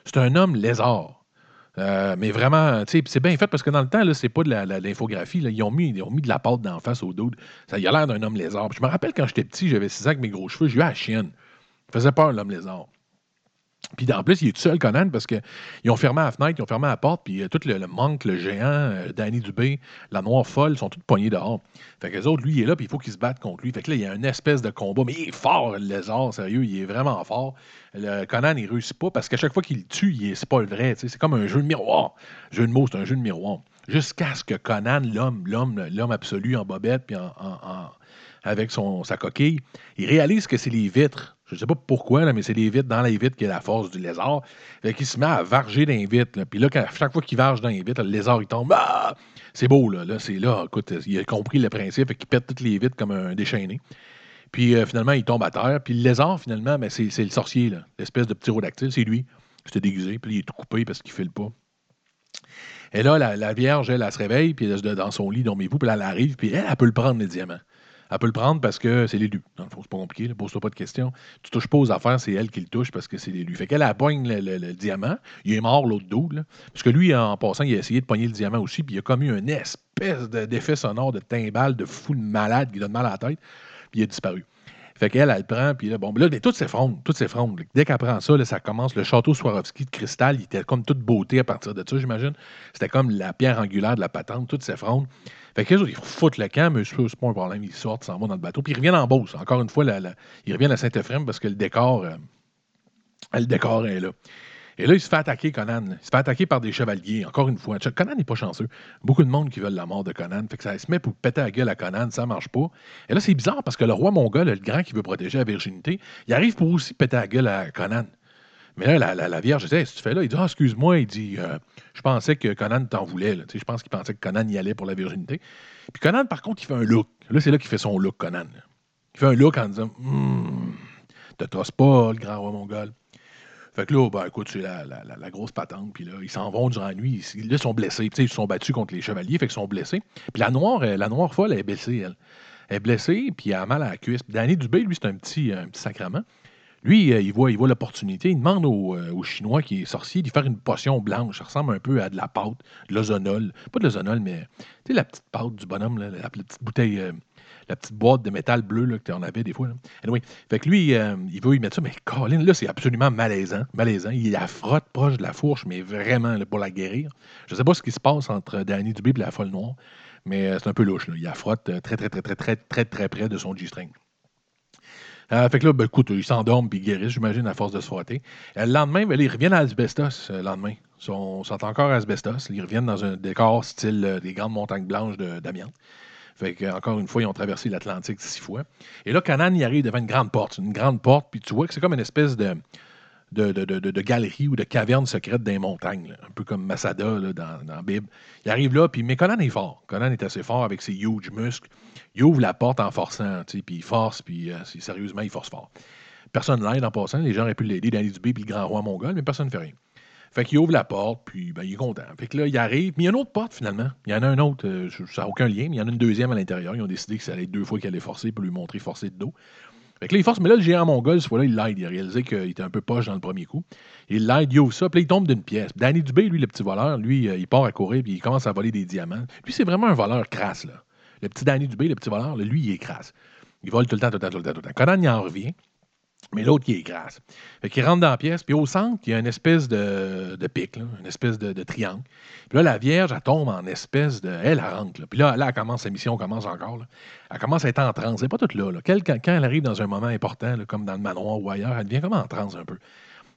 C'est un homme lézard. Euh, mais vraiment, c'est bien fait parce que dans le temps, c'est pas de l'infographie. Ils, ont mis, de la pâte d'en face au dos. Ça, il a l'air d'un homme lézard. Je me rappelle quand j'étais petit, j'avais 6 ans avec mes gros cheveux, j'ai eu la chienne. Il faisait peur, l'homme lézard. Puis en plus, il est tout seul, Conan, parce qu'ils ont fermé la fenêtre, ils ont fermé la porte, puis euh, tout le, le manque, le géant, euh, Danny Dubé, la noire folle, sont tous poignés dehors. Fait que les autres, lui, il est là, puis il faut qu'ils se battent contre lui. Fait que là, il y a une espèce de combat, mais il est fort, le lézard, sérieux, il est vraiment fort. Le Conan, il réussit pas, parce qu'à chaque fois qu'il le tue, il est- c'est pas le vrai, c'est comme un jeu de miroir. Jeu de mots, c'est un jeu de miroir. Jusqu'à ce que Conan, l'homme, l'homme, l'homme absolu en bobette, puis avec sa coquille, il réalise que c'est les vitres. Je ne sais pas pourquoi, là, mais c'est les vitres dans les vitres qui est la force du lézard. Fait se met à varger dans les vitres. Puis là, quand- chaque fois qu'il varge dans les vitres, le lézard, il tombe. Ah! C'est beau, là. là c'est là, écoute, il a compris le principe, fait qu'il pète toutes les vitres comme un déchaîné. Puis euh, finalement, il tombe à terre. Puis le lézard, finalement, ben, c'est le sorcier. L'espèce de petit rodactyle, c'est lui. C'était déguisé. Puis il est tout coupé parce qu'il file pas. Et là, la, Vierge, elle, elle, se réveille, puis elle est dans son lit, dormez-vous, puis elle arrive, puis elle, elle peut le prendre, le diamant. Elle peut le prendre parce que c'est l'élu. Dans le fond, c'est pas compliqué, pose-toi pas de questions. Tu touches pas aux affaires, c'est elle qui le touche parce que c'est l'élu. Fait qu'elle, elle pogne le, le- diamant. Il est mort, l'autre dos, là. Parce que lui, en passant, il a essayé de pogner le diamant aussi, puis il a commis une espèce de- d'effet sonore de timbale, de fou de malade qui donne mal à la tête, puis il a disparu. Fait qu'elle, elle le prend, puis là, bon, là, tout s'effondre, tout s'effondre. Dès qu'elle prend ça, là, ça commence. Le château Swarovski de cristal, il était comme toute beauté à partir de ça, j'imagine. C'était comme la pierre angulaire de la patente, tout s'effondre. Fait que les ils foutent le camp, mais c'est pas un problème. Ils sortent, s'en vont dans le bateau. Puis ils reviennent en Beauce. Encore une fois, la- la- ils reviennent à Saint-Ephraim parce que le décor, euh, le décor est là. Et là, il se fait attaquer, Conan. Il se fait attaquer par des chevaliers, encore une fois. Conan n'est pas chanceux. Beaucoup de monde qui veulent la mort de Conan. Fait que ça se met pour péter la gueule à Conan, ça marche pas. Et là, c'est bizarre parce que le roi mongol, le grand qui veut protéger la virginité, il arrive pour aussi péter la gueule à Conan. Mais là, la, Vierge, elle dit, Hey, que tu fais là, il dit, ah, excuse-moi, il dit, euh, je pensais que Conan t'en voulait. Je pense qu'il pensait que Conan y allait pour la virginité. Puis Conan, par contre, il fait un look. Là, c'est là qu'il fait son look, Conan. Il fait un look en disant, hum, te trosse pas, le grand roi mongol. Fait que là, ben, écoute, c'est la, la- grosse patente. Puis là, ils s'en vont durant la nuit. Ils, là, ils sont blessés. Ils se sont battus contre les chevaliers, fait qu'ils sont blessés. Puis la noire, euh, la noire folle, elle est blessée, elle. Est blessée, puis elle a mal à la cuisse. Puis Danny Dubé, lui, c'est un petit, un petit sacrement. Lui, euh, il voit l'opportunité. Il demande au, euh, Chinois qui est sorcier d'y faire une potion blanche. Ça ressemble un peu à de la pâte, de l'ozonol. Pas de l'ozonol, mais tu sais, la petite pâte du bonhomme, la, petite bouteille, euh, la petite boîte de métal bleu là, que tu en avais des fois. Là. Anyway, fait que lui, euh, il veut y mettre ça, mais Colin, là, c'est absolument malaisant. malaisant. Il la frotte proche de la fourche, mais vraiment pour la guérir. Je sais pas ce qui se passe entre Danny Dubé et la folle noire, mais euh, c'est un peu louche. Là. Il la frotte euh, très, très, très, très, très, très, très près de son G-string. Fait que là, ben, écoute, ils s'endorment puis ils j'imagine, à force de se frotter. Le lendemain, ben, ils reviennent à Asbestos. euh, le lendemain. Ils sont, encore à Asbestos. Ils reviennent dans un décor style des grandes montagnes blanches d'amiante. Encore une fois, ils ont traversé l'Atlantique six fois. Et là, Conan, il arrive devant une grande porte. Une grande porte, puis tu vois que c'est comme une espèce de, de, de, ou de caverne secrète dans les montagnes. Un peu comme Masada dans, dans Bible. Il arrive là, puis mais Conan est fort. Conan est assez fort avec ses huge muscles. Il ouvre la porte en forçant, puis il force, puis euh, sérieusement, il force fort. Personne l'aide en passant. Les gens auraient pu l'aider dans les Dubé puis le grand roi mongol, mais personne ne fait rien. Fait qu'il ouvre la porte, puis ben, il est content. Fait que là, il arrive, mais il y a une autre porte finalement. Il y en a un autre, euh, ça n'a aucun lien, mais il y en a une deuxième à l'intérieur. Ils ont décidé que ça allait être deux fois qu'il allait forcer pour lui montrer forcer de dos. Fait que là, il force, mais là, le géant mongol, ce fois-là, il l'aide. Il a réalisé qu'il était un peu poche dans le premier coup. Il l'aide, il ouvre ça, puis là, il tombe d'une pièce. Danny Dubé, lui, le petit voleur, lui, euh, il part à courir, puis il commence à voler des diamants. Lui, c'est vraiment un voleur crasse, là. Le petit Danny Dubé, le petit voleur, lui, il est crasse. Il vole tout le temps, tout le temps, tout le temps, tout le temps. Conan, il en revient. Mais l'autre, il est grasse. Fait qu'il rentre dans la pièce, puis au centre, il y a une espèce de, pic, une espèce de, triangle. Puis là, la Vierge, elle tombe en espèce de. Elle, rentre. Puis là, là, elle commence, sa mission commence encore. Elle commence à être en transe. N'est pas toute là. là. Quand, elle arrive dans un moment important, comme dans le manoir ou ailleurs, elle devient comme en transe un peu.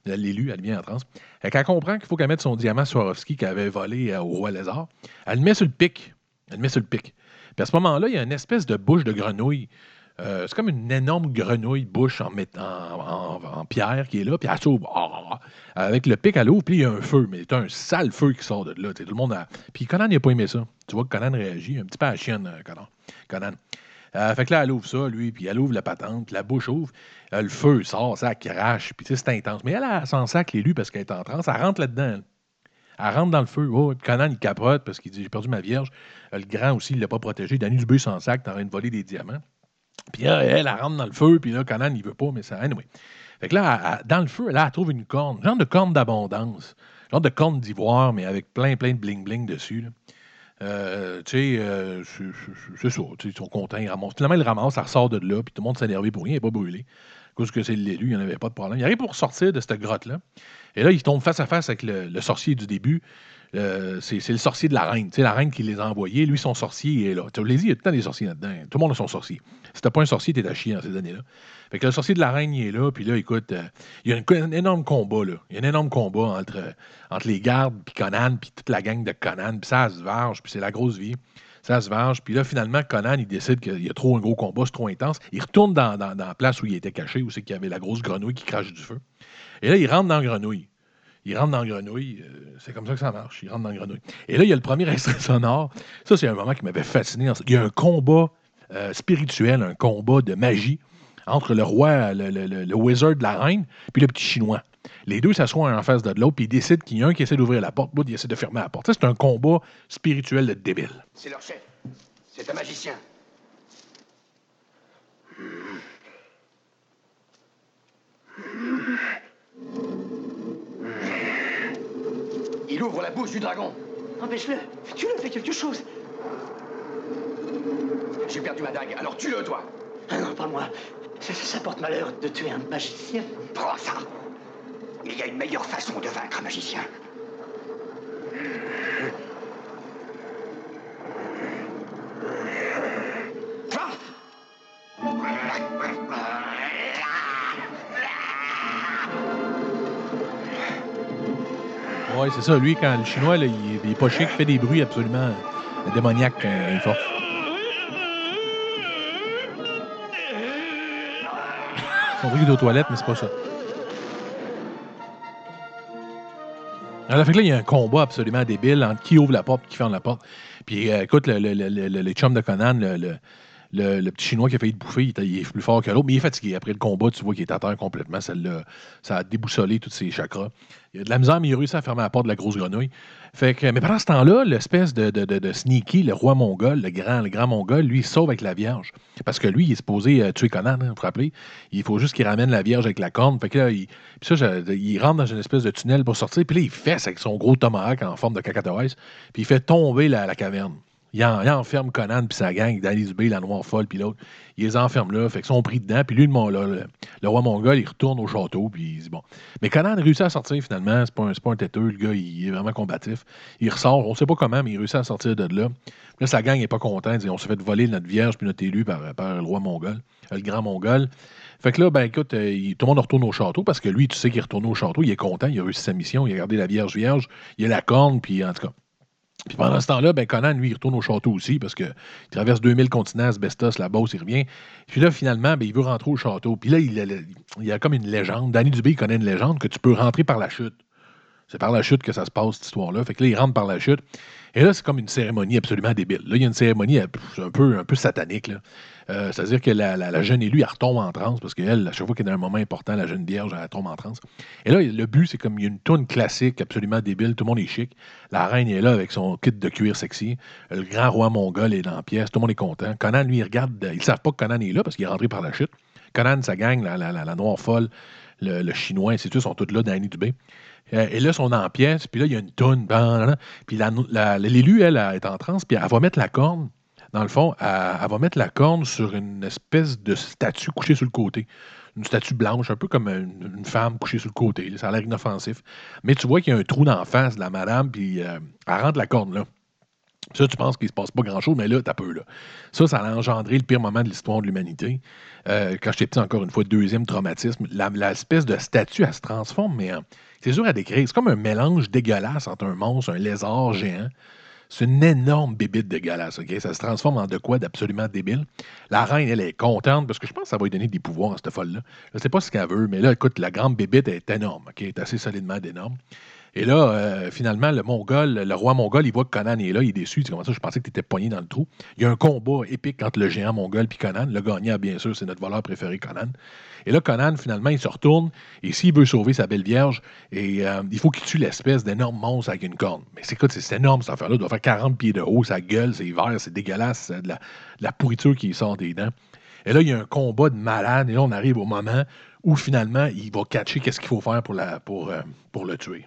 Elle l'élu, elle devient en transe. Fait qu'elle comprend qu'il faut qu'elle mette son diamant Swarovski qu'elle avait volé euh, au roi lézard. Elle le met sur le pic. Elle le met sur le pic. Puis à ce moment-là, il y a une espèce de bouche de grenouille Euh, c'est comme une énorme grenouille bouche en, en, pierre qui est là, puis elle s'ouvre. Ah, ah, ah. avec le pic, elle ouvre, puis il y a un feu, mais c'est un sale feu qui sort de là. Tout le monde. Puis Conan, n'a pas aimé ça. Tu vois que Conan réagit un petit peu à la chienne, euh, Conan. Conan. Euh, fait que là, elle ouvre ça, lui, puis elle ouvre la patente, puis la bouche ouvre, le feu sort, ça crache, puis c'est intense. Mais elle, elle s'en sac l'élu parce qu'elle est en transe, elle rentre là-dedans. elle. Elle rentre dans le feu. Oh, Conan, il capote parce qu'il dit J'ai perdu ma vierge. Le grand aussi, il l'a pas protégé. Danny Dubé sans sac, t'es en train de voler des diamants. Puis là, elle, elle, rentre dans le feu, puis là, Conan, il veut pas, mais ça. Anyway. Fait que là, dans le feu, là, elle trouve une corne, genre de corne d'abondance, genre de corne d'ivoire, mais avec plein, plein de bling-bling dessus. Euh, tu sais, euh, c'est ça. Ils sont contents, ils ramassent. Finalement, ils ramassent, ça ressort de là, puis tout le monde s'est énervé pour rien, il n'est pas brûlé. Cause que c'est l'élu, il n'y en avait pas de problème. Il arrive pour sortir de cette grotte-là. Et là, il tombe face à face avec le sorcier du début. Euh, c'est c'est le sorcier de la reine. Sais, la reine qui les a envoyés, lui, son sorcier est là. Tu l'as dit, il y a tout le temps des sorciers là-dedans. Tout le monde a son sorcier. Si t'as pas un sorcier, t'es à chier dans ces années-là. Fait que le sorcier de la reine, il est là, puis là, écoute, euh, il y a un énorme combat, là. Il y a un énorme combat entre, euh, entre les gardes, puis Conan, puis toute la gang de Conan, puis ça se varge, puis c'est la grosse vie. Ça se varge, puis là, finalement, Conan, il décide qu'il y a trop un gros combat, c'est trop intense. Il retourne dans, dans- dans la place où il était caché, où c'est qu'il y avait la grosse grenouille qui crache du feu. Et là, il rentre dans la grenouille. Il rentre dans grenouille. euh, c'est comme ça que ça marche. Il rentre dans la grenouille. Et là, il y a le premier extrait sonore. Ça, c'est un moment qui m'avait fasciné. Il y a un combat euh, spirituel, un combat de magie entre le roi, le, le- le- le wizard de la reine, puis le petit chinois. Les deux s'assoient un en face de l'autre, puis ils décident qu'il y a un qui essaie d'ouvrir la porte, l'autre, il essaie de fermer la porte. Ça, c'est un combat spirituel de débile. C'est leur chef. C'est un magicien. Il ouvre la bouche du dragon. Empêche-le. Tue-le, fais quelque chose. J'ai perdu ma dague, alors tue-le, toi. Ah non, pas moi. Ça, ça porte malheur de tuer un magicien. Prends ça. Il y a une meilleure façon de vaincre un magicien. C'est ça. Lui, quand le chinois, là, il, est pas chic, il fait des bruits absolument démoniaques euh, forts. On dirait qu'il est aux toilettes, mais c'est pas ça. Alors, fait que là, il y a un combat absolument débile entre qui ouvre la porte et qui ferme la porte. Puis, euh, écoute, le, le, le, le, le chum de Conan, le, le, petit chinois qui a failli te bouffer, il, est plus fort que l'autre, mais il est fatigué. Après le combat, tu vois qu'il est à terre complètement. Ça, ça a déboussolé tous ses chakras. Il a de la misère, mais il a réussi à fermer la porte de la grosse grenouille. Fait que, mais pendant ce temps-là, l'espèce de, sneaky, le roi mongol, le grand, le grand mongol, lui, il sauve avec la Vierge. Parce que lui, il est supposé euh, tuer Conan, hein, vous vous rappelez? Il faut juste qu'il ramène la Vierge avec la corne. Fait que là, ça, il rentre dans une espèce de tunnel pour sortir. Puis là, il fesse avec son gros tomahawk en forme de cacatoès. Puis il fait tomber la caverne. Il, en- il enferme Conan puis sa gang, Danny Dubé, la noire folle, puis l'autre. Il les enferme là, fait qu'ils sont pris dedans. Puis lui, le, le, le- roi mongol, il retourne au château, puis il dit bon. Mais Conan réussit à sortir finalement. C'est pas, un, pas un têteux, le gars, il est vraiment combatif. Il ressort, on sait pas comment, mais il réussit à sortir de là. Là, sa gang n'est pas content. Il dit on s'est fait voler notre vierge puis notre élu par, par le roi mongol, euh, le grand mongol. Fait que là, ben écoute, euh, tout le monde retourne au château parce que lui, tu sais qu'il retourne au château, il est content, il a réussi sa mission, il a gardé la Vierge Vierge, il a la corne, puis en tout cas. Puis pendant ce temps-là, ben Conan, lui, il retourne au château aussi parce qu'il traverse 2000 continents, Asbestos, la Beauce, il revient. Puis là, finalement, ben, il veut rentrer au château. Puis là, il y a comme une légende. Danny Dubé, il connaît une légende que tu peux rentrer par la chute. C'est par la chute que ça se passe, cette histoire-là. Fait que là, il rentre par la chute. Et là, c'est comme une cérémonie absolument débile. Là, il y a une cérémonie euh, un peu, un peu satanique. Euh, C'est-à-dire que la, la- la jeune élue, elle retombe en transe parce qu'elle, à chaque fois qu'il y a un moment important, la jeune vierge, elle tombe en transe. Et là, le but, c'est comme il y a une tourne classique absolument débile. Tout le monde est chic. La reine est là avec son kit de cuir sexy. Le grand roi mongol est dans la pièce. Tout le monde est content. Conan, lui, il regarde. Ils ne savent pas que Conan est là parce qu'il est rentré par la chute. Conan, sa gang, la, la, la, la noire folle, le, le chinois, ainsi de suite, sont tous là, Danny Dubé. Euh, Et là, sont en pièce, puis là, il y a une toune. Puis l'élu, elle, est en transe, puis elle va mettre la corne, dans le fond, elle, va mettre la corne sur une espèce de statue couchée sur le côté. Une statue blanche, un peu comme une, femme couchée sur le côté. Ça a l'air inoffensif. Mais tu vois qu'il y a un trou d'en face de la madame, puis euh, elle rentre la corne là. Ça, tu penses qu'il se passe pas grand-chose, mais là, t'as peu, là. Ça, ça a engendré le pire moment de l'histoire de l'humanité. Euh, quand j'étais petit, encore une fois, deuxième traumatisme, l'espèce de statue, elle se transforme, mais en- c'est dur à décrire. C'est comme un mélange dégueulasse entre un monstre, un lézard géant. C'est une énorme bébite dégueulasse, OK? Ça se transforme en de quoi d'absolument débile. La reine, elle est contente parce que je pense que ça va lui donner des pouvoirs à cette folle-là. Je ne sais pas ce qu'elle veut, mais là, écoute, la grande bébite est énorme, OK? Est assez solidement énorme. Et là, euh, finalement, le Mongol, le roi Mongol, il voit que Conan est là, il est déçu. Il dit Comment ça, je pensais que tu étais poigné dans le trou. Il y a un combat épique entre le géant Mongol et Conan. Le gagnant, bien sûr, c'est notre voleur préféré, Conan. Et là, Conan, finalement, il se retourne et s'il veut sauver sa belle vierge, euh, il faut qu'il tue l'espèce d'énorme monstre avec une corne. Mais c'est quoi, c'est énorme cette affaire-là. Il doit faire 40 pieds de haut, sa gueule, c'est vert, c'est dégueulasse, de la, de la pourriture qui sort des dents. Et là, il y a un combat de malade, et là, on arrive au moment où finalement, il va catcher qu'est-ce qu'il faut faire pour, euh, pour le tuer.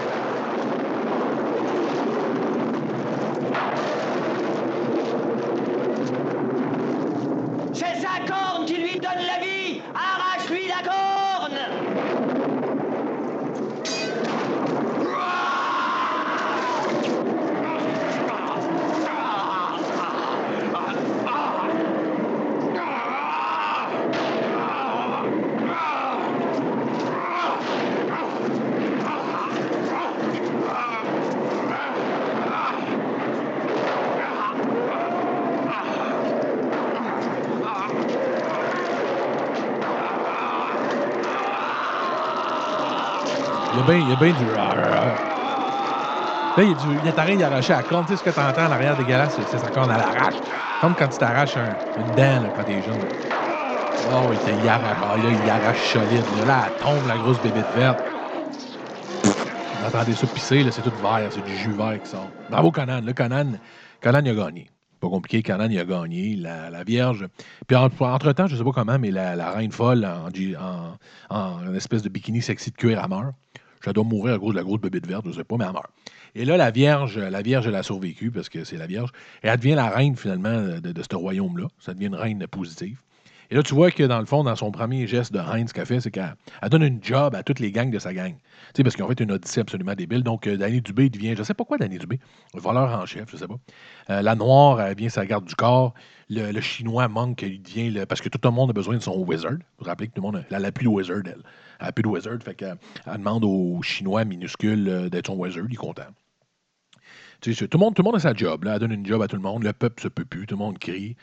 a bien, du. Là, il y a, du, il y a t'arrêt d'arracher la corne. Tu sais ce que t'entends en arrière dégueulasse, c'est, c'est sa corne à l'arrache. Comme quand tu t'arraches un- une dent là, quand t'es jeune. Oh, il, arrache, ah, là, il arrache solide. Là, elle tombe, la grosse bébête verte. Vous entendez ça pisser, là, c'est tout vert, c'est du jus vert qui sort. Bravo, Conan. Là, Conan, Conan, il a gagné. Pas compliqué, Conan, il a gagné. La, la Vierge. Puis en- entre-temps, je sais pas comment, mais la, la reine folle en, en, en une espèce de bikini sexy de cuir, elle meurt. Je dois mourir à cause de la grosse bébête verte, je sais pas, mais elle meurt. Et là, la Vierge, la Vierge, elle a survécu parce que c'est la Vierge. Elle devient la reine, finalement, de, de ce royaume-là. Ça devient une reine positive. Et là, tu vois que dans le fond, dans son premier geste de reine, ce qu'elle fait, c'est qu'elle elle donne une job à toutes les gangs de sa gang. Sais, parce qu'ils ont fait une odyssée absolument débile. Donc, euh, Danny Dubé devient, je sais pas quoi, Danny Dubé, voleur en chef, je sais pas. Euh, la Noire, elle devient sa garde du corps. Le, Chinois Monk, il devient, parce que tout le monde a besoin de son wizard. Vous vous rappelez que tout le monde, a- elle n'a plus de wizard, elle. Elle n'a plus de wizard, fait qu'elle elle demande au Chinois minuscule euh, d'être son wizard, il est content. Tout, le monde, tout le monde a sa job. Là. Elle donne une job à tout le monde. Le peuple se peut plus. Tout le monde crie.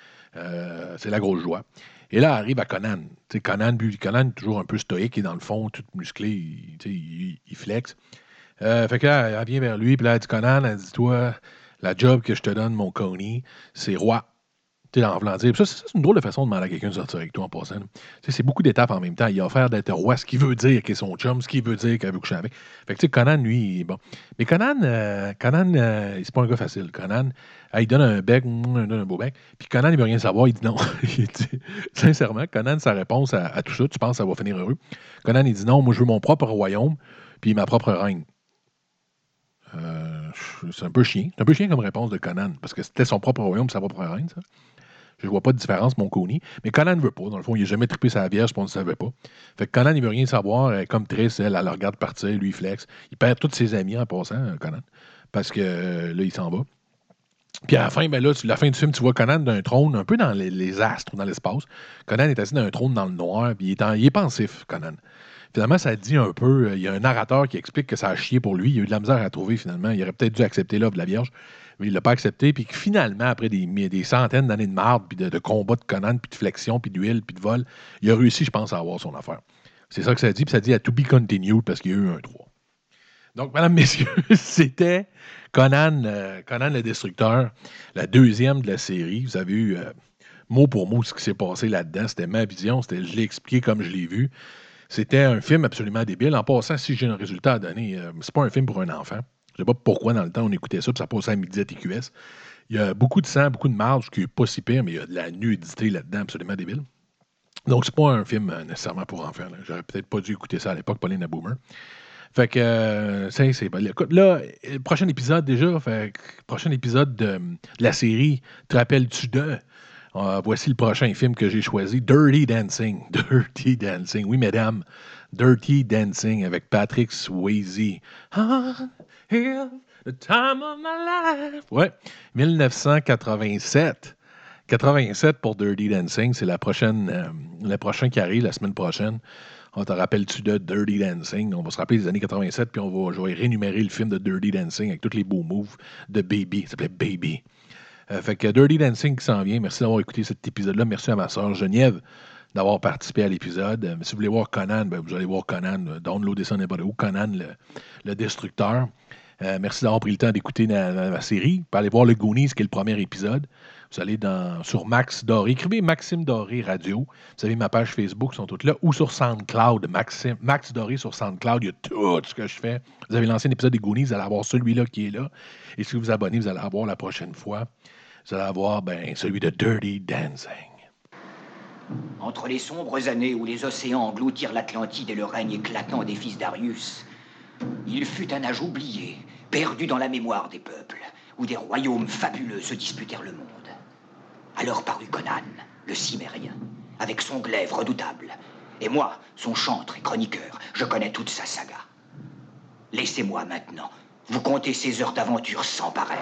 C'est la grosse joie. Et là, arrive à Conan. Tu sais, Conan, Conan, toujours un peu stoïque et dans le fond, tout musclé, il, il, il flex. Euh, fait que là, elle vient vers lui, puis elle dit Conan, elle dit Toi, la job que je te donne, mon Coney, c'est roi. Sais, en voulant dire. Ça, c'est une drôle de façon de demander à quelqu'un de sortir avec toi en passant. c'est beaucoup d'étapes en même temps. Il a offert d'être roi, ce qui veut dire qu'il est son chum, ce qui veut dire qu'elle veut coucher avec. Fait que, tu sais, Conan, lui, bon. Mais Conan, euh, Conan euh, c'est pas un gars facile. Conan, il donne un bec, mm, il donne un beau bec. Puis Conan, il veut rien savoir. Il dit non. Sincèrement, Conan, sa réponse à, à tout ça, tu penses que ça va finir heureux. Conan, il dit non, moi, je veux mon propre royaume, puis ma propre reine. Euh, c'est un peu chien. C'est un peu chien comme réponse de Conan, parce que c'était son propre royaume, sa propre reine, ça. Je vois pas de différence, mon Coney. Mais Conan ne veut pas. Dans le fond, il n'a jamais trippé sa vierge, puis on ne savait pas. Fait que Conan, il veut rien savoir. Elle comme triste, elle, elle le regarde partir, lui, il flex. Il perd tous ses amis en passant, euh, Conan. Parce que euh, là, il s'en va. Puis à la fin, ben là, la fin du film, tu vois Conan d'un trône, un peu dans les, astres, dans l'espace. Conan est assis dans un trône dans le noir, puis il est, il est pensif, Conan. Finalement, ça dit un peu. euh, Il y a un narrateur qui explique que ça a chié pour lui. Il a eu de la misère à trouver, finalement. Il aurait peut-être dû accepter l'offre de la Vierge, mais il l'a pas accepté. Puis que finalement, après des, des centaines d'années de marde, puis de, combats de Conan, puis de flexion, puis d'huile, puis de vol, il a réussi, je pense, à avoir son affaire. C'est ça que ça dit. Puis ça dit à to be continued parce qu'il y a eu un 3. Donc, mesdames, messieurs, c'était Conan, euh, Conan le Destructeur, la deuxième de la série. Vous avez eu euh, mot pour mot ce qui s'est passé là-dedans. C'était ma vision, c'était je l'ai expliqué comme je l'ai vu. C'était un film absolument débile. En passant, si j'ai un résultat à donner, euh, c'est pas un film pour un enfant. Je sais pas pourquoi dans le temps on écoutait ça, puis ça passait à midi à TQS. Il y a beaucoup de sang, beaucoup de marge, ce qui est pas si pire, mais il y a de la nudité là-dedans absolument débile. Donc, c'est pas un film euh, nécessairement pour enfants. J'aurais peut-être pas dû écouter ça à l'époque, Pauline la Boomer. Fait que, euh, c'est bon. Écoute, là, euh, prochain épisode déjà, fait prochain épisode de, de la série, te rappelles-tu de? Euh, voici le prochain film que j'ai choisi, Dirty Dancing. Dirty Dancing, oui, mesdames. Dirty Dancing avec Patrick Swayze. Ah, the time of my life. Ouais, 1987. 87 pour Dirty Dancing, c'est la prochaine, euh, le prochain qui arrive la semaine prochaine. On te rappelle-tu de Dirty Dancing? On va se rappeler des années 87, puis on va, je vais rénumérer le film de Dirty Dancing avec tous les beaux moves de Baby. Ça s'appelait Baby. Euh, fait que Dirty Dancing qui s'en vient. Merci d'avoir écouté cet épisode-là. Merci à ma soeur Geneviève d'avoir participé à l'épisode. Euh, si vous voulez voir Conan, ben, vous allez voir Conan. Downloadez ça n'importe où. Conan, le, destructeur. Euh, merci d'avoir pris le temps d'écouter ma, série. Vous allez voir le Goonies, qui est le premier épisode. Vous allez dans, sur Max Doré. Écrivez Maxime Doré Radio. Vous avez ma page Facebook, sont toutes là. Ou sur SoundCloud. Maxime, Max Doré sur SoundCloud. Il y a tout ce que je fais. Vous avez lancé un épisode des Goonies, vous allez avoir celui-là qui est là. Et si vous vous abonnez, vous allez avoir la prochaine fois. Vous allez avoir ben, celui de Dirty Dancing. Entre les sombres années où les océans engloutirent l'Atlantide et le règne éclatant des fils d'Arius, il fut un âge oublié, perdu dans la mémoire des peuples, où des royaumes fabuleux se disputèrent le monde. Alors parut Conan, le cimérien, avec son glaive redoutable. Et moi, son chantre et chroniqueur, je connais toute sa saga. Laissez-moi maintenant vous compter ces heures d'aventure sans pareil.